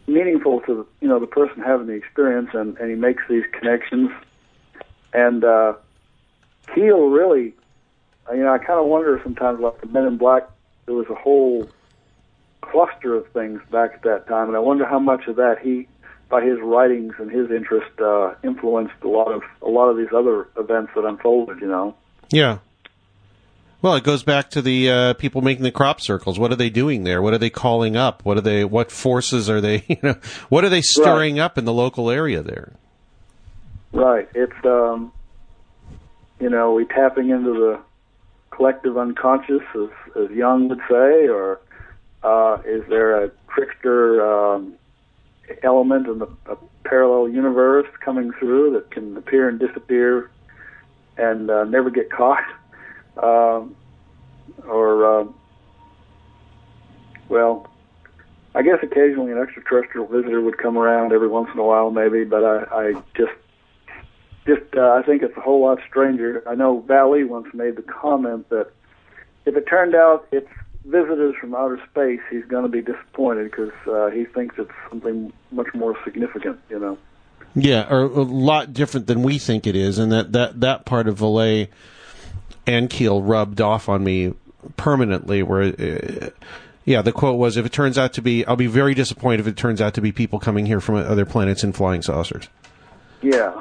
meaningful to you know the person having the experience, and, and he makes these connections. And uh, Keel really, you know, I kind of wonder sometimes, like the Men in Black, there was a whole cluster of things back at that time, and I wonder how much of that he, by his writings and his interest, uh, influenced a lot of a lot of these other events that unfolded. You know, Yeah. Well, it goes back to the uh, people making the crop circles. What are they doing there? What are they calling up? What are they? What forces are they? You know, what are they stirring up in the local area there? Right. It's um, you know, we tapping into the collective unconscious, as, as Jung would say, or uh, is there a trickster um, element in the parallel universe coming through that can appear and disappear and uh, never get caught? Um, or, uh, well, I guess occasionally an extraterrestrial visitor would come around every once in a while, maybe, but I, I just just uh, I think it's a whole lot stranger. I know Vallée once made the comment that if it turned out it's visitors from outer space, he's going to be disappointed because uh, he thinks it's something much more significant. You know. Yeah, or a lot different than we think it is, and that that that part of Vallée and Keel rubbed off on me permanently. Where, uh, yeah, the quote was, "If it turns out to be, I'll be very disappointed if it turns out to be people coming here from other planets in flying saucers." Yeah,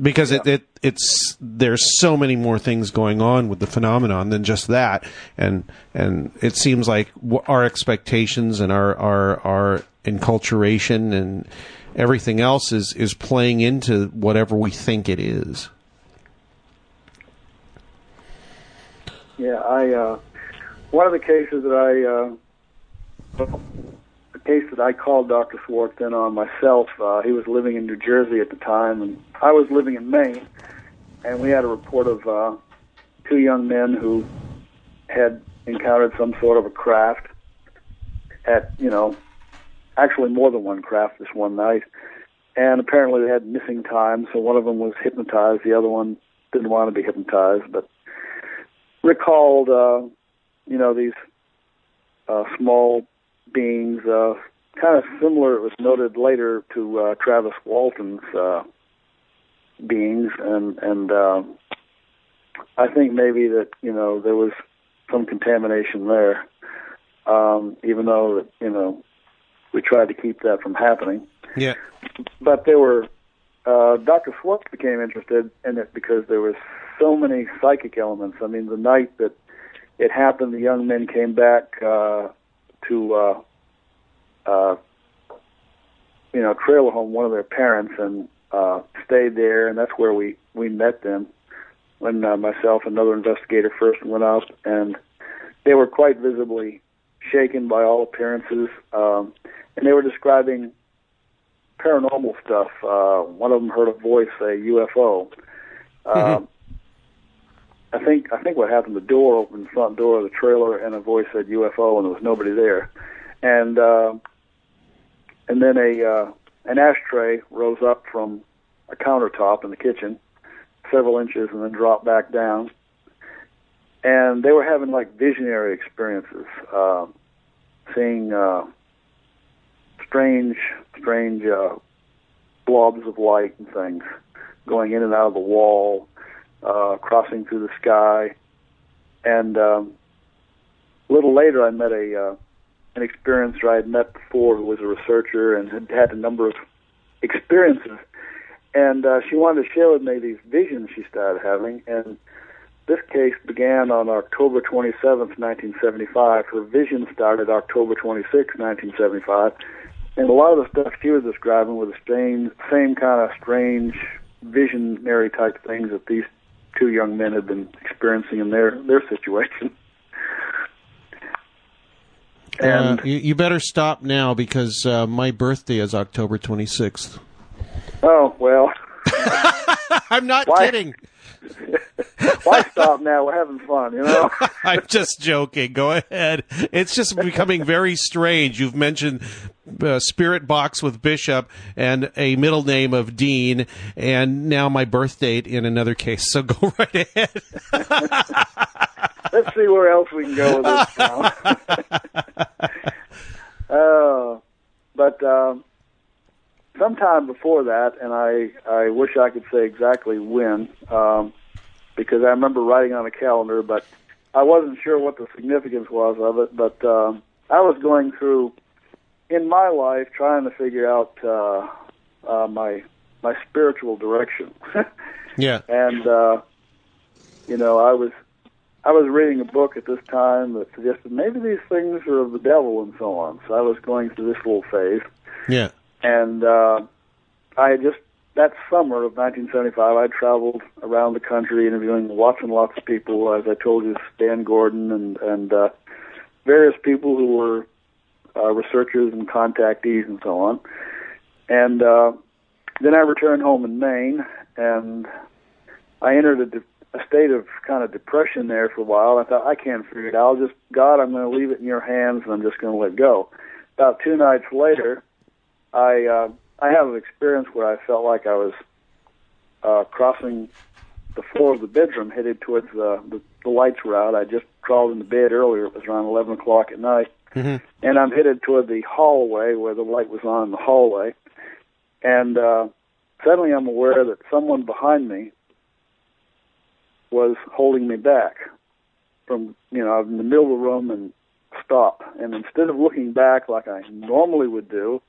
because it, it it's there's so many more things going on with the phenomenon than just that. And and it seems like our expectations and our our our enculturation and everything else is is playing into whatever we think it is. Yeah i uh one of the cases that i uh case that I called Dr. Schwarz in on myself. Uh, he was living in New Jersey at the time, and I was living in Maine. And we had a report of uh, two young men who had encountered some sort of a craft at, you know, actually more than one craft this one night. And apparently they had missing time, so one of them was hypnotized, the other one didn't want to be hypnotized, but recalled, uh, you know, these uh, small beings, uh, kind of similar. It was noted later to uh, Travis Walton's uh, beings, and and uh, I think maybe that you know there was some contamination there, um, even though you know we tried to keep that from happening. Yeah. But there were uh, Dr. Schwarz became interested in it because there was so many psychic elements. I mean, the night that it happened, the young men came back uh, to uh, uh, you know trailer home one of their parents and uh, stayed there, and that's where we we met them when uh, myself and another investigator first went out, and they were quite visibly shaken by all appearances, um, and they were describing paranormal stuff. Uh, one of them heard a voice say UFO. Um, I think I think what happened. The door opened, the front door of the trailer, and a voice said UFO, and there was nobody there. And uh, and then a uh, an ashtray rose up from a countertop in the kitchen, several inches, and then dropped back down. And they were having like visionary experiences, uh, seeing uh, strange, strange uh, blobs of light and things going in and out of the wall, uh, crossing through the sky. And um, a little later, I met a uh, an experiencer I had met before who was a researcher and had had a number of experiences. And uh, she wanted to share with me these visions she started having. And this case began on October 27th, 1975. Her vision started October 26th, 1975. And a lot of the stuff she was describing were the same, same kind of strange visionary type things that these two young men had been experiencing in their, their situation. And uh, you, you, better stop now because uh, my birthday is October 26th. Oh, well. I'm not Why? kidding. Why stop now? We're having fun, you know? I'm just joking. Go ahead. It's just becoming very strange. You've mentioned uh, Spirit Box with Bishop and a middle name of Dean, and now my birth date in another case. So go right ahead. Let's see where else we can go with this now. uh, but um, sometime before that, and I I wish I could say exactly when, um, because I remember writing on a calendar, but I wasn't sure what the significance was of it. But um, I was going through in my life trying to figure out uh, uh, my my spiritual direction. yeah, and uh, you know I was I was reading a book at this time that suggested maybe these things are of the devil and so on. So I was going through this little phase, Yeah. And uh, I just that summer of 1975, I traveled around the country interviewing lots and lots of people. As I told you, Stan Gordon and and uh, various people who were uh, researchers and contactees and so on. And uh, then I returned home in Maine, and I entered a, de- a state of kind of depression there for a while. I thought I can't figure it out. I'll just God, I'm going to leave it in your hands, and I'm just going to let go. About two nights later, I uh, I have an experience where I felt like I was uh, crossing the floor of the bedroom, headed towards uh, the the lights were out. I just crawled into bed earlier. It was around 11 o'clock at night, Mhm. and I'm headed toward the hallway where the light was on in the hallway. And uh, suddenly, I'm aware that someone behind me was holding me back from, you know, I'm in the middle of the room and stop. And instead of looking back like I normally would do,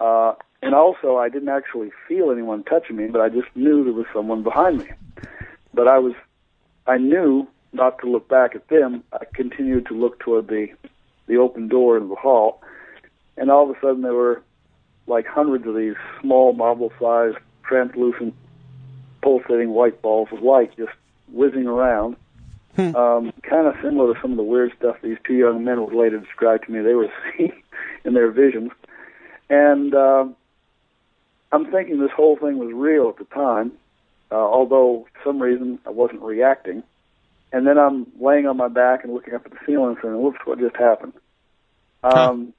uh, and also I didn't actually feel anyone touching me, but I just knew there was someone behind me. But I was, I knew not to look back at them. I continued to look toward the, the open door in the hall, and all of a sudden there were like hundreds of these small marble-sized, translucent, pulsating white balls of light just whizzing around. Um, kind of similar to some of the weird stuff these two young men would later describe to me they were seeing in their visions. And uh, I'm thinking this whole thing was real at the time, uh, although for some reason I wasn't reacting. And then I'm laying on my back and looking up at the ceiling and saying, whoops, what just happened? Um,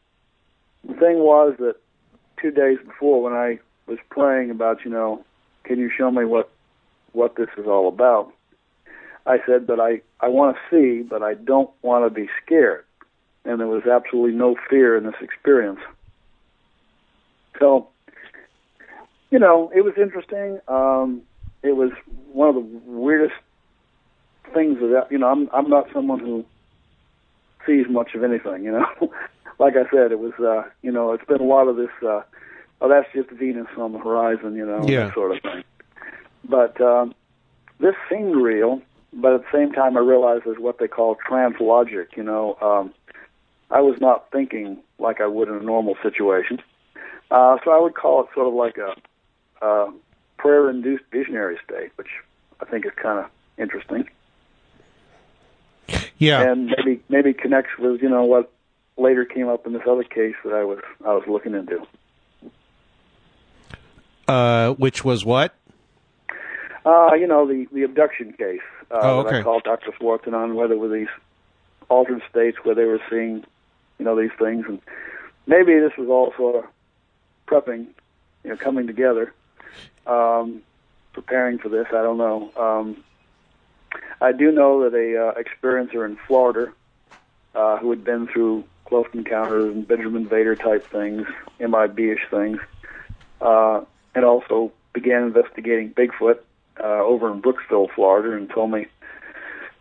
The thing was that two days before when I was praying about, you know, can you show me what, what this is all about? I said, but I, I want to see, but I don't want to be scared. And there was absolutely no fear in this experience. So, you know, it was interesting. Um, it was one of the weirdest things that you know. I'm I'm not someone who sees much of anything. You know, like I said, it was uh, you know, it's been a lot of this. Uh, oh, that's just Venus on the horizon. You know, Yeah. that sort of thing. But um, this seemed real, but at the same time, I realized there's what they call translogic. You know, um, I was not thinking like I would in a normal situation. Uh, so I would call it sort of like a, uh prayer-induced visionary state, which I think is kind of interesting, Yeah. and maybe maybe connects with you know what later came up in this other case that I was I was looking into. Uh, which was what? Uh, you know the the abduction case uh, Oh, that okay. I called Dr. Swarton on, whether were these altered states where they were seeing, you know, these things, and maybe this was of prepping, you know, coming together, um, preparing for this. I don't know. Um, I do know that a uh, experiencer in Florida uh, who had been through close encounters and Benjamin invader type things, MIB-ish things, uh, and also began investigating Bigfoot uh, over in Brooksville, Florida, and told me,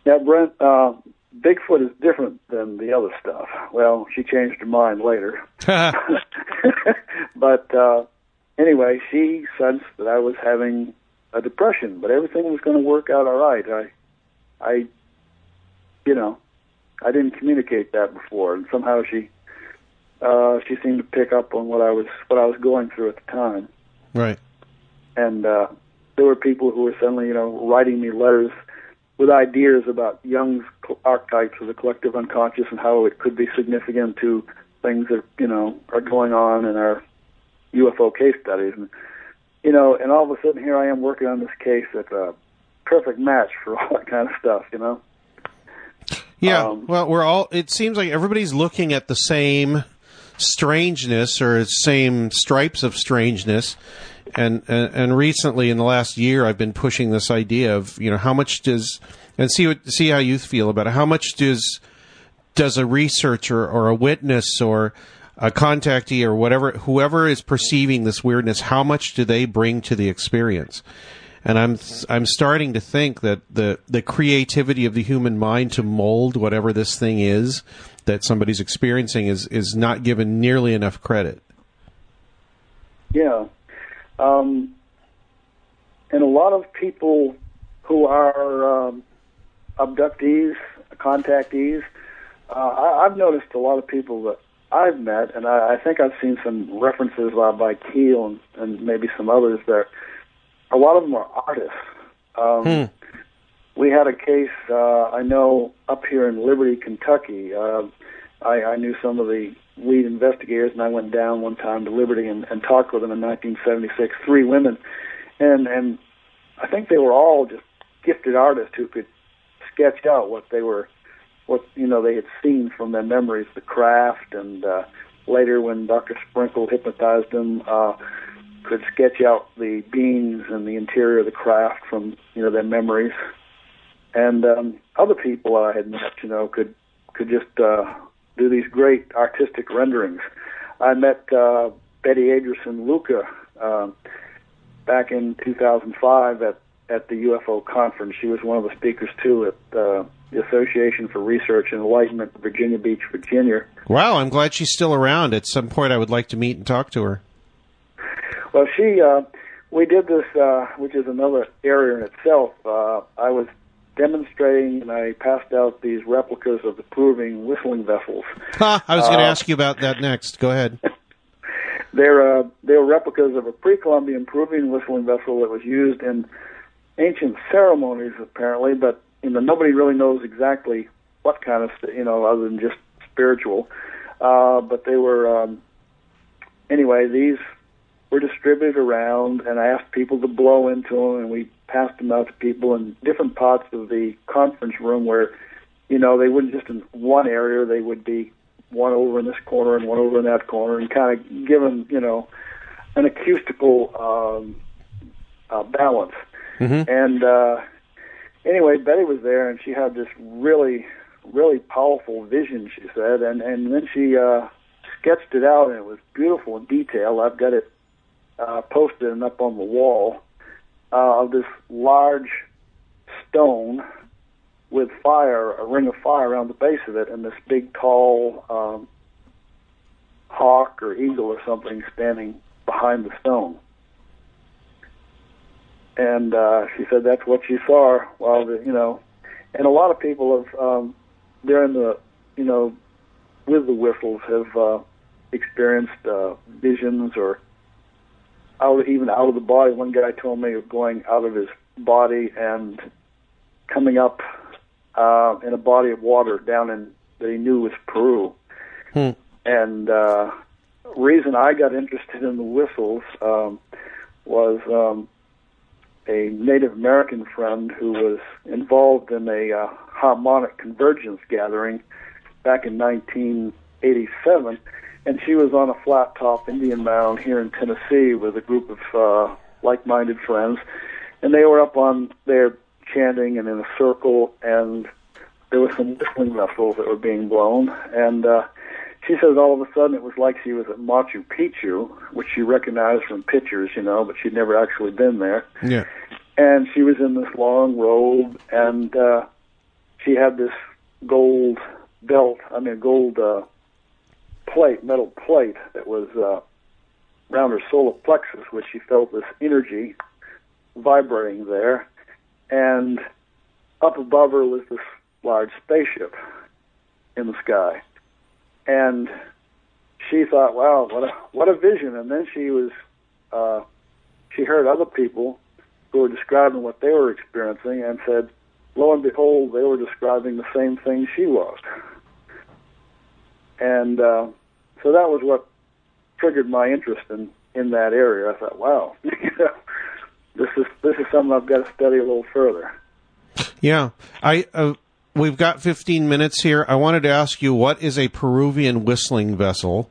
"Now, Brent, uh, Bigfoot is different than the other stuff." Well, she changed her mind later, but uh, anyway, she sensed that I was having a depression, but everything was going to work out all right. I, I, you know, I didn't communicate that before, and somehow she, uh, she seemed to pick up on what I was what I was going through at the time right. and uh, there were people who were suddenly, you know, writing me letters with ideas about Jung's archetypes of the collective unconscious and how it could be significant to things that you know are going on in our UFO case studies, and you know, and all of a sudden here I am working on this case that's a perfect match for all that kind of stuff, you know. Yeah. Um, well, we're all. It seems like everybody's looking at the same strangeness or the same stripes of strangeness. And, and and recently, in the last year, I've been pushing this idea of you know how much does and see what see how youth feel about it. How much does does a researcher or a witness or a contactee or whatever whoever is perceiving this weirdness how much do they bring to the experience and i'm i'm starting to think that the the creativity of the human mind to mold whatever this thing is that somebody's experiencing is is not given nearly enough credit Yeah. Um, and a lot of people who are um, abductees, contactees. Uh, I, I've noticed a lot of people that I've met, and I, I think I've seen some references uh, by Keel and, and maybe some others that A lot of them are artists. Um, Hmm. We had a case uh, I know up here in Liberty, Kentucky. Uh, I, I knew some of the lead investigators, and I went down one time to Liberty and, and talked with them in 1976. Three women, and and I think they were all just gifted artists who could sketch out what they were, what you know they had seen from their memories, the craft, and uh, later when Dr. Sprinkle hypnotized them, uh, could sketch out the beings and the interior of the craft from you know their memories. And um, other people I had met, you know, could could just uh, do these great artistic renderings. I met uh, Betty Andreasson Luca uh, back in 2005 at at the UFO conference. She was one of the speakers too at uh, the Association for Research and Enlightenment, Virginia Beach, Virginia. Wow, I'm glad she's still around. At some point, I would like to meet and talk to her. Well, she, uh, we did this, uh, which is another area in itself. Uh, I was demonstrating and I passed out these replicas of the Peruvian whistling vessels. Ha, I was going to Uh, ask you about that next. Go ahead. They're, uh, they're replicas of a pre-Columbian Peruvian whistling vessel that was used in ancient ceremonies, apparently, but you know nobody really knows exactly what kind of, st- you know, other than just spiritual. Uh, but they were, um, anyway, these were distributed around, and I asked people to blow into them, and we passed them out to people in different parts of the conference room where, you know, they wouldn't just in one area, they would be one over in this corner and one over in that corner, and kind of give them, you know, an acoustical um, uh, balance. Mhm. And uh, anyway, Betty was there, and she had this really, really powerful vision. She said, and and then she uh, sketched it out, and it was beautiful in detail. I've got it uh, posted and up on the wall uh, of this large stone with fire, a ring of fire around the base of it, and this big, tall um, hawk or eagle or something standing behind the stone. And uh, she said that's what she saw while the, you know, and a lot of people have um, during the, you know, with the whistles have uh, experienced uh, visions or out even out of the body. One guy told me of going out of his body and coming up uh, in a body of water down in that he knew was Peru. Hmm. And uh, reason I got interested in the whistles um, was um, a Native American friend who was involved in a uh, harmonic convergence gathering back in 1987, and she was on a flat top Indian mound here in Tennessee with a group of uh, like-minded friends, and they were up on there chanting and in a circle, and there were some whistling vessels that were being blown, and uh, she says all of a sudden it was like she was at Machu Picchu, which she recognized from pictures, you know, but she'd never actually been there. Yeah. and she was in this long robe, and uh, she had this gold belt, I mean, gold uh, plate, metal plate that was uh, around her solar plexus, which she felt this energy vibrating there, and up above her was this large spaceship in the sky, and she thought, "Wow, what a what a vision!" And then she was, uh, she heard other people who were describing what they were experiencing and said, lo and behold, they were describing the same thing she was. And uh, so that was what triggered my interest in, in that area. I thought, wow, this is this is something I've got to study a little further. Yeah. I uh, we've got 15 minutes here. I wanted to ask you what is a Peruvian whistling vessel?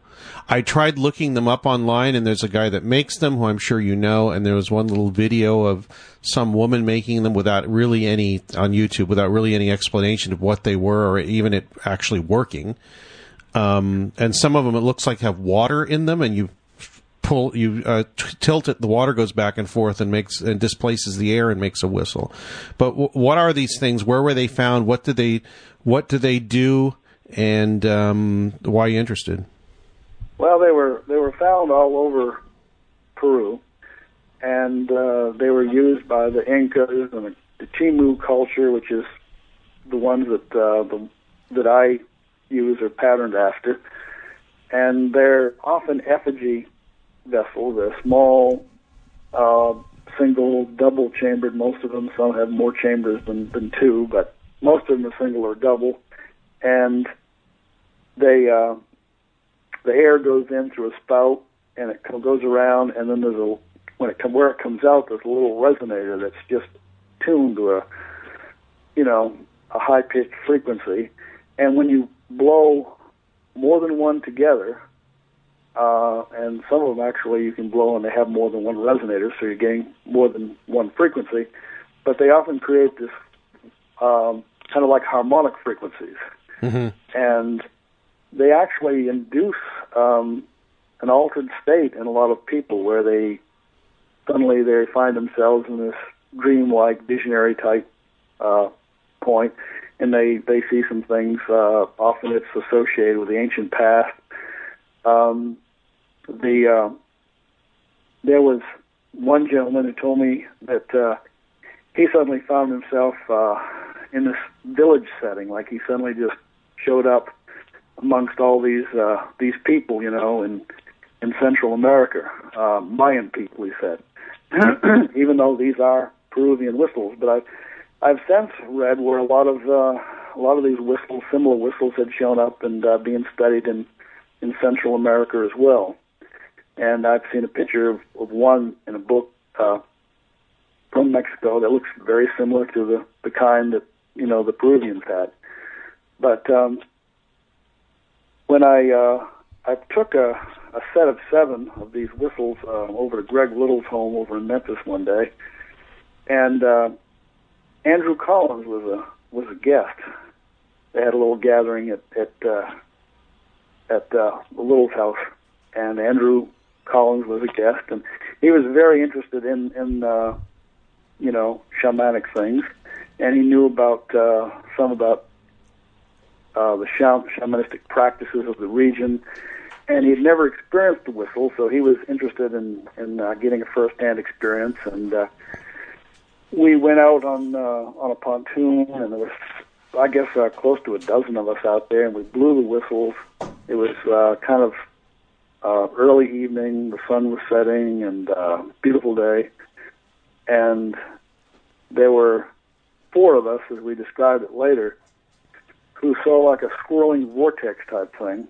I tried looking them up online and there's a guy that makes them who I'm sure you know and there was one little video of some woman making them without really any on YouTube without really any explanation of what they were or even it actually working. Um, and some of them it looks like have water in them and you pull you uh, t- tilt it the water goes back and forth and makes and displaces the air and makes a whistle. But w- what are these things? Where were they found? What did they what do they do? And um, why are you interested? Well, they were they were found all over Peru, and uh, they were used by the Incas and the, the Chimú culture, which is the ones that uh, the, that I use are patterned after, and they're often effigy vessels. They're small, uh, single, double chambered. Most of them. Some have more chambers than than two, but most of them are single or double, and they uh, the air goes in through a spout and it goes around, and then there's a when it come where it comes out, there's a little resonator that's just tuned to a you know a high pitched frequency, and when you blow more than one together, uh, and some of them actually you can blow and they have more than one resonator, so you're getting more than one frequency, but they often create this um, kind of like harmonic frequencies, Mm-hmm. and they actually induce um, an altered state in a lot of people where they suddenly they find themselves in this dreamlike visionary type uh, point and they they see some things uh, often it's associated with the ancient past um, the uh, there was one gentleman who told me that uh, he suddenly found himself uh, in this village setting like he suddenly just showed up amongst all these uh, these people, you know, in in Central America, uh, Mayan people. He said, even though these are Peruvian whistles, but I've I've since read where a lot of uh, a lot of these whistles, similar whistles, had shown up and uh, being studied in in Central America as well. And I've seen a picture of, of one in a book uh, from Mexico that looks very similar to the the kind that you know the Peruvians had. But um, when I uh, I took a, a set of seven of these whistles uh, over to Greg Little's home over in Memphis one day, and uh, Andrew Collins was a was a guest. They had a little gathering at at uh, at uh, the Little's house, and Andrew Collins was a guest, and he was very interested in in uh, you know shamanic things, and he knew about uh, some about uh, the sham- shamanistic practices of the region, and he'd never experienced the whistle, so he was interested in in uh, getting a first-hand experience. And uh, we went out on uh, on a pontoon, and there was, I guess, uh, close to a dozen of us out there, and we blew the whistles. It was uh, kind of uh, early evening, the sun was setting, and uh, beautiful day, and there were four of us, as we described it later who saw like a swirling vortex type thing.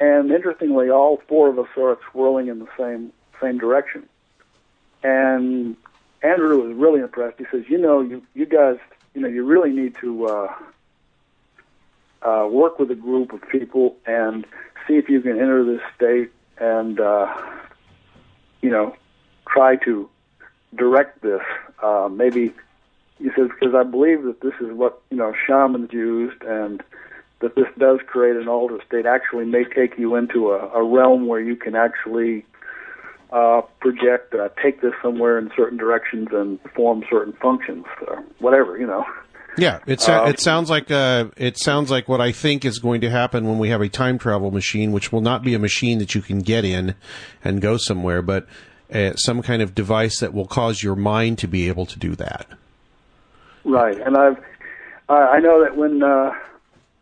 And interestingly, all four of us saw it swirling in the same same direction. And Andrew was really impressed. He says, "You know, you you guys, you know, you really need to uh, uh, work with a group of people and see if you can enter this state and uh, you know try to direct this. Uh, maybe he says because I believe that this is what you know shamans used, and that this does create an altered state. Actually, may take you into a, a realm where you can actually uh, project, uh, take this somewhere in certain directions, and perform certain functions, or whatever you know. Yeah, it so- it sounds like uh, it sounds like what I think is going to happen when we have a time travel machine, which will not be a machine that you can get in and go somewhere, but uh, some kind of device that will cause your mind to be able to do that. Right, and I've uh, I know that when uh,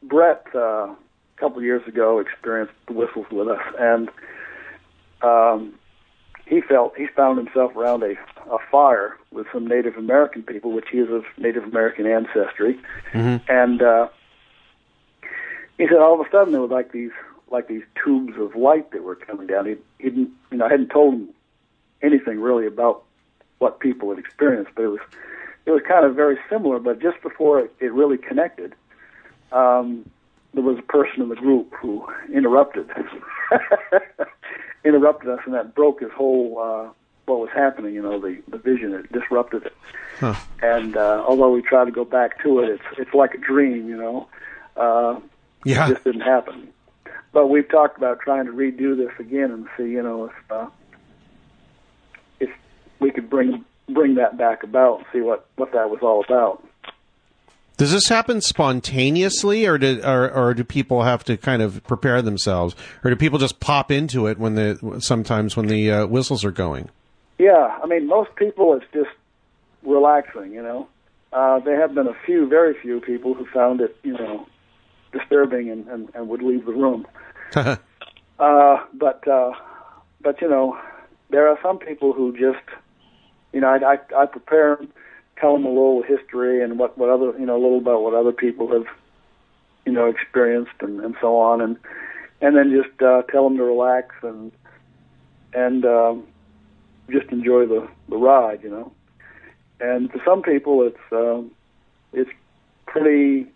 Brett uh, a couple of years ago experienced the whistles with us, and um, he felt he found himself around a, a fire with some Native American people, which he is of Native American ancestry, and uh, he said all of a sudden there was like these like these tubes of light that were coming down. He he didn't you know I hadn't told him anything really about what people had experienced, but it was it was kind of very similar. But just before it, it really connected, um, there was a person in the group who interrupted interrupted us, and that broke his whole uh, what was happening. You know, the the vision it disrupted it. Huh. And uh, although we try to go back to it, it's it's like a dream. You know, uh, Yeah. it just didn't happen. But we've talked about trying to redo this again and see, you know, if uh, if we could bring bring that back about and see what what that was all about. Does this happen spontaneously, or do or, or do people have to kind of prepare themselves, or do people just pop into it when the sometimes when the uh, whistles are going? Yeah, I mean, most people it's just relaxing, you know. uh, there have been a few, very few people who found it, you know, disturbing and, and, and would leave the room. uh, but uh, but you know, there are some people who just, you know, I I, I prepare, tell them a little history and what what other you know a little about what other people have, you know, experienced and and so on, and and then just uh, tell them to relax and and um, just enjoy the the ride, you know. And for some people, it's um, it's pretty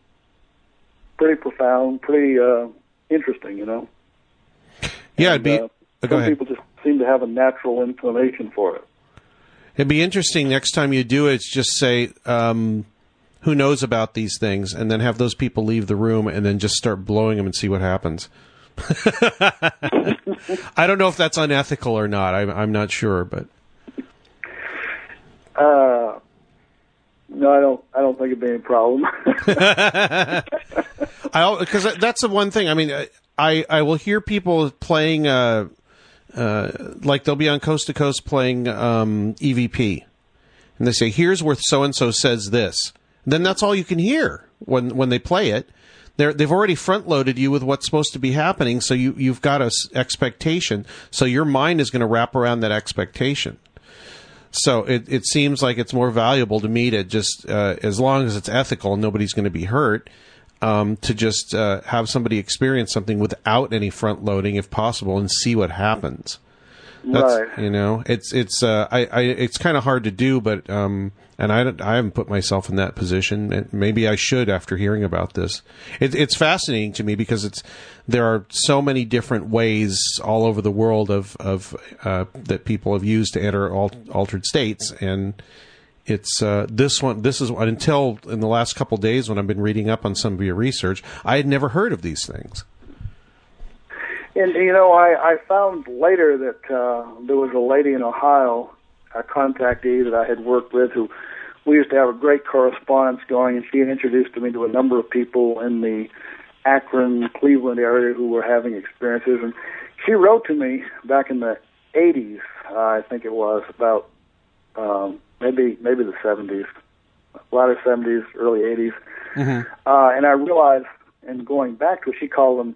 pretty profound, pretty uh, interesting, you know. Yeah, it'd be. Uh, some ahead. people just seem to have a natural inclination for it. It'd be interesting next time you do it. Just say, um, "Who knows about these things?" and then have those people leave the room, and then just start blowing them and see what happens. I don't know if that's unethical or not. I'm, I'm not sure, but Uh, no, I don't. I don't think it'd be any problem. I because that's the one thing. I mean, I I will hear people playing uh, uh, like they'll be on coast to coast playing um, EVP, and they say, "Here's where so and so says this." then that's all you can hear when when they play it. They're, they've already front loaded you with what's supposed to be happening, so you you've got a s- expectation. So your mind is going to wrap around that expectation. So it, it seems like it's more valuable to me to just, uh, as long as it's ethical and nobody's going to be hurt, um, to just uh, have somebody experience something without any front loading, if possible, and see what happens. That's, Right. You know, it's it's uh, I, I it's kind of hard to do, but um, and I don't- I haven't put myself in that position. Maybe I should after hearing about this. It, it's fascinating to me because it's there are so many different ways all over the world of of uh, that people have used to enter al- altered states, and it's uh, this one. This is until in the last couple days when I've been reading up on some of your research, I had never heard of these things. And you know, I, I found later that uh, there was a lady in Ohio, a contactee that I had worked with, who we used to have a great correspondence going, and she introduced me to a number of people in the Akron, Cleveland area who were having experiences, and she wrote to me back in the 80s, uh, I think it was about um, maybe maybe the 70s, latter 70s, early 80s, uh, and I realized, in going back to it, she called them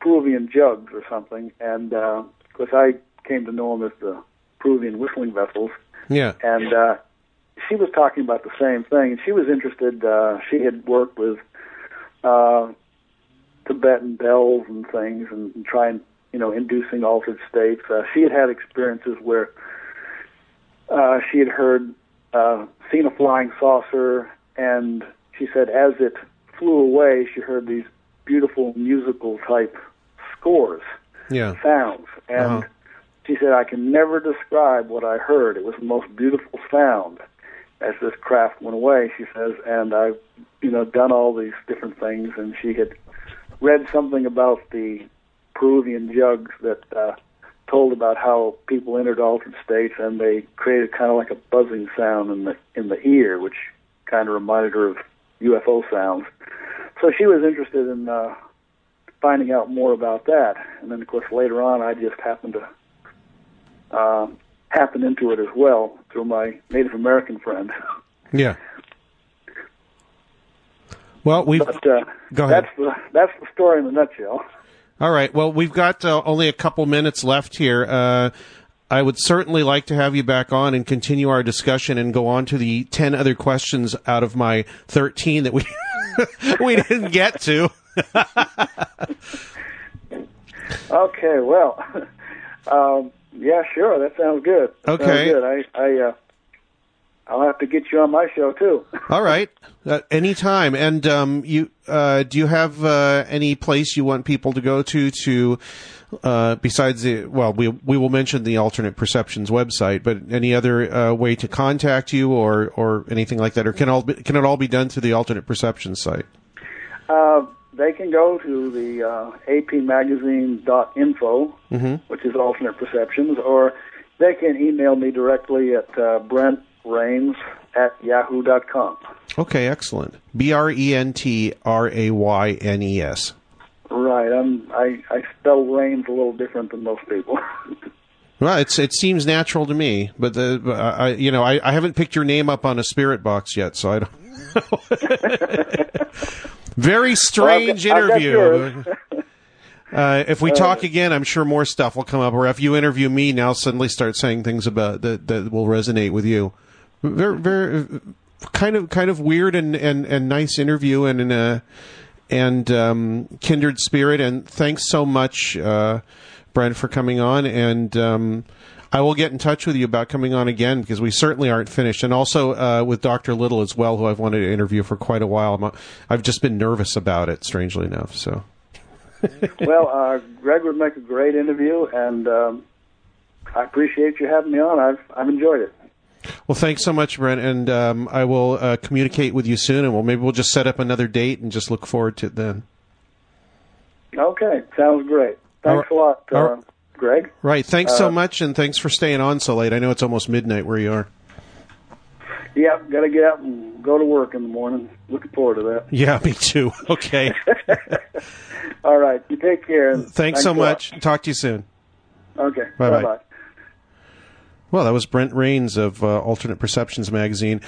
Peruvian jugs or something, and uh, of course I came to know them as the Peruvian whistling vessels, Yeah. and uh, she was talking about the same thing. And she was interested. Uh, she had worked with uh, Tibetan bells and things, and, and trying, you know, inducing altered states. Uh, she had had experiences where uh, she had heard, uh, seen a flying saucer, and she said as it flew away, she heard these beautiful musical type scores Yeah. sounds. And Uh-huh. she said, I can never describe what I heard. It was the most beautiful sound as this craft went away, she says, and I've, you know, done all these different things. And she had read something about the Peruvian jugs that uh, told about how people entered altered states and they created kind of like a buzzing sound in the in the ear, which kind of reminded her of UFO sounds. So she was interested in uh, finding out more about that. And then, of course, later on, I just happened to uh, happen into it as well through my Native American friend. Yeah. Well, we've But uh, Go ahead. that's the that's the story in a nutshell. All right. Well, we've got uh, only a couple minutes left here. Uh, I would certainly like to have you back on and continue our discussion and go on to the ten other questions out of my thirteen that we we didn't get to. Okay, well, um, yeah, sure, that sounds good. That sounds Okay. good. I, I, uh, I'll have to get you on my show too. All right, uh, anytime. And um, you, uh, do you have uh, any place you want people to go to to uh, besides the? Well, we we will mention the alternate perceptions website, but any other uh, way to contact you or or anything like that, or can all be, can it all be done through the alternate perceptions site? Uh, they can go to the uh, apmagazine.info, Mm-hmm. which is alternate perceptions, or they can email me directly at uh, Brent Raynes at yahoo.com. Okay, excellent. B R E N T R A Y N E S. Right. I'm, I, I spell Raynes a little different than most people. Well, it's it seems natural to me, but the but I, you know I, I haven't picked your name up on a spirit box yet, so I don't. Very strange Well, I've got- I've interview. Uh, if we talk again, I'm sure more stuff will come up. Or if you interview me now, suddenly start saying things about that that will resonate with you. Very, very, kind of, kind of weird and and, and nice interview and uh, and um, kindred spirit. And thanks so much, uh, Brent, for coming on. And um, I will get in touch with you about coming on again because we certainly aren't finished. And also uh, with Doctor Little as well, who I've wanted to interview for quite a while. I've just been nervous about it, strangely enough. So. well, uh, Greg would make a great interview, and um, I appreciate you having me on. I've I've enjoyed it. Well, thanks so much, Brent, and um, I will uh, communicate with you soon, and we'll maybe we'll just set up another date and just look forward to it then. Okay, sounds great. Thanks a lot, uh, right. Greg. Right. Thanks so Uh, much, and thanks for staying on so late. I know it's almost midnight where you are. Yeah, got to get up and go to work in the morning. Looking forward to that. Yeah, me too. Okay. All right, you take care. and thanks so lot. much. Talk to you soon. Okay, Bye-bye. bye bye. Well, that was Brent Raynes of uh, Alternate Perceptions magazine,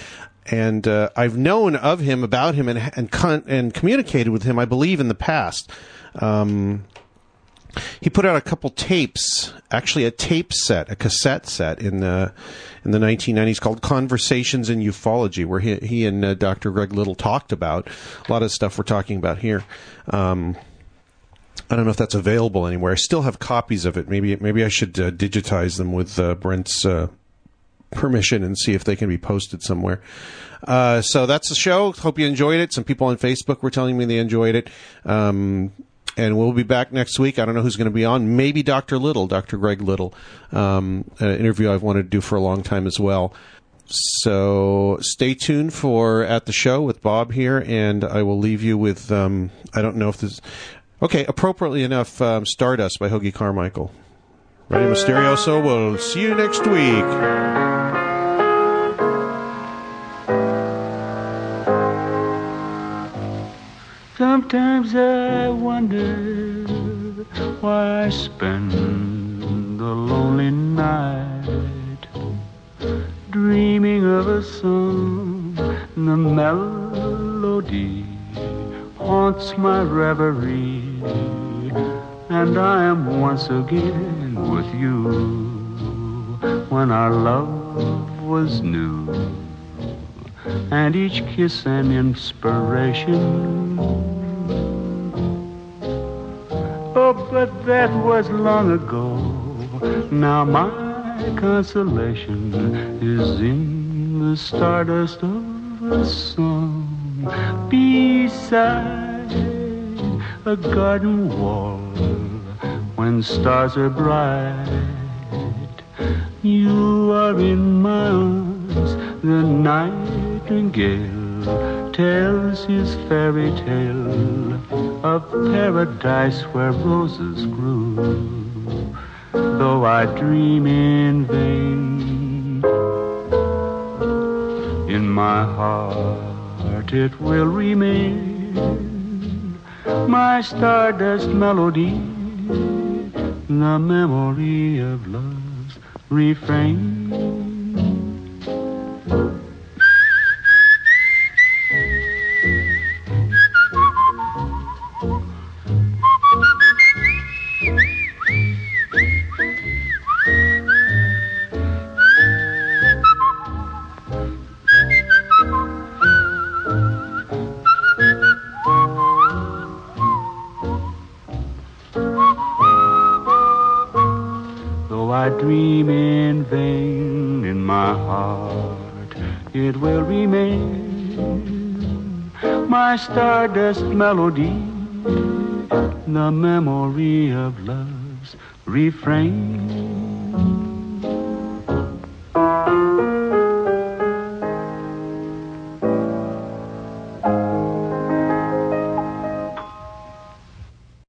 and uh, I've known of him, about him, and and con- and communicated with him, I believe, in the past. Um, he put out a couple tapes, actually a tape set, a cassette set in the in the 1990s called "Conversations in Ufology," where he he and uh, Dr. Greg Little talked about a lot of stuff we're talking about here. Um, I don't know if that's available anywhere. I still have copies of it. Maybe maybe I should uh, digitize them with uh, Brent's uh, permission and see if they can be posted somewhere. Uh, so that's the show. Hope you enjoyed it. Some people on Facebook were telling me they enjoyed it. Um, and we'll be back next week. I don't know who's going to be on. Maybe Dr. Little, Dr. Greg Little, um, an interview I've wanted to do for a long time as well. So stay tuned for at the show with Bob here, and I will leave you with um, I don't know if this. Okay, appropriately enough, um, Stardust by Hoagy Carmichael. Radio Mysterioso. We'll see you next week. Sometimes I wonder why I spend the lonely night dreaming of a song. The melody haunts my reverie, and I am once again with you when our love was new and each kiss an inspiration. Oh, but that was long ago. Now my consolation is in the stardust of a song beside a garden wall when stars are bright. You are in my arms, the nightingale tells his fairy tale of paradise where roses grew. Though I dream in vain, in my heart it will remain my stardust melody, the memory of love's refrain. Dream in vain in my heart, it will remain my stardust melody, the memory of love's refrain.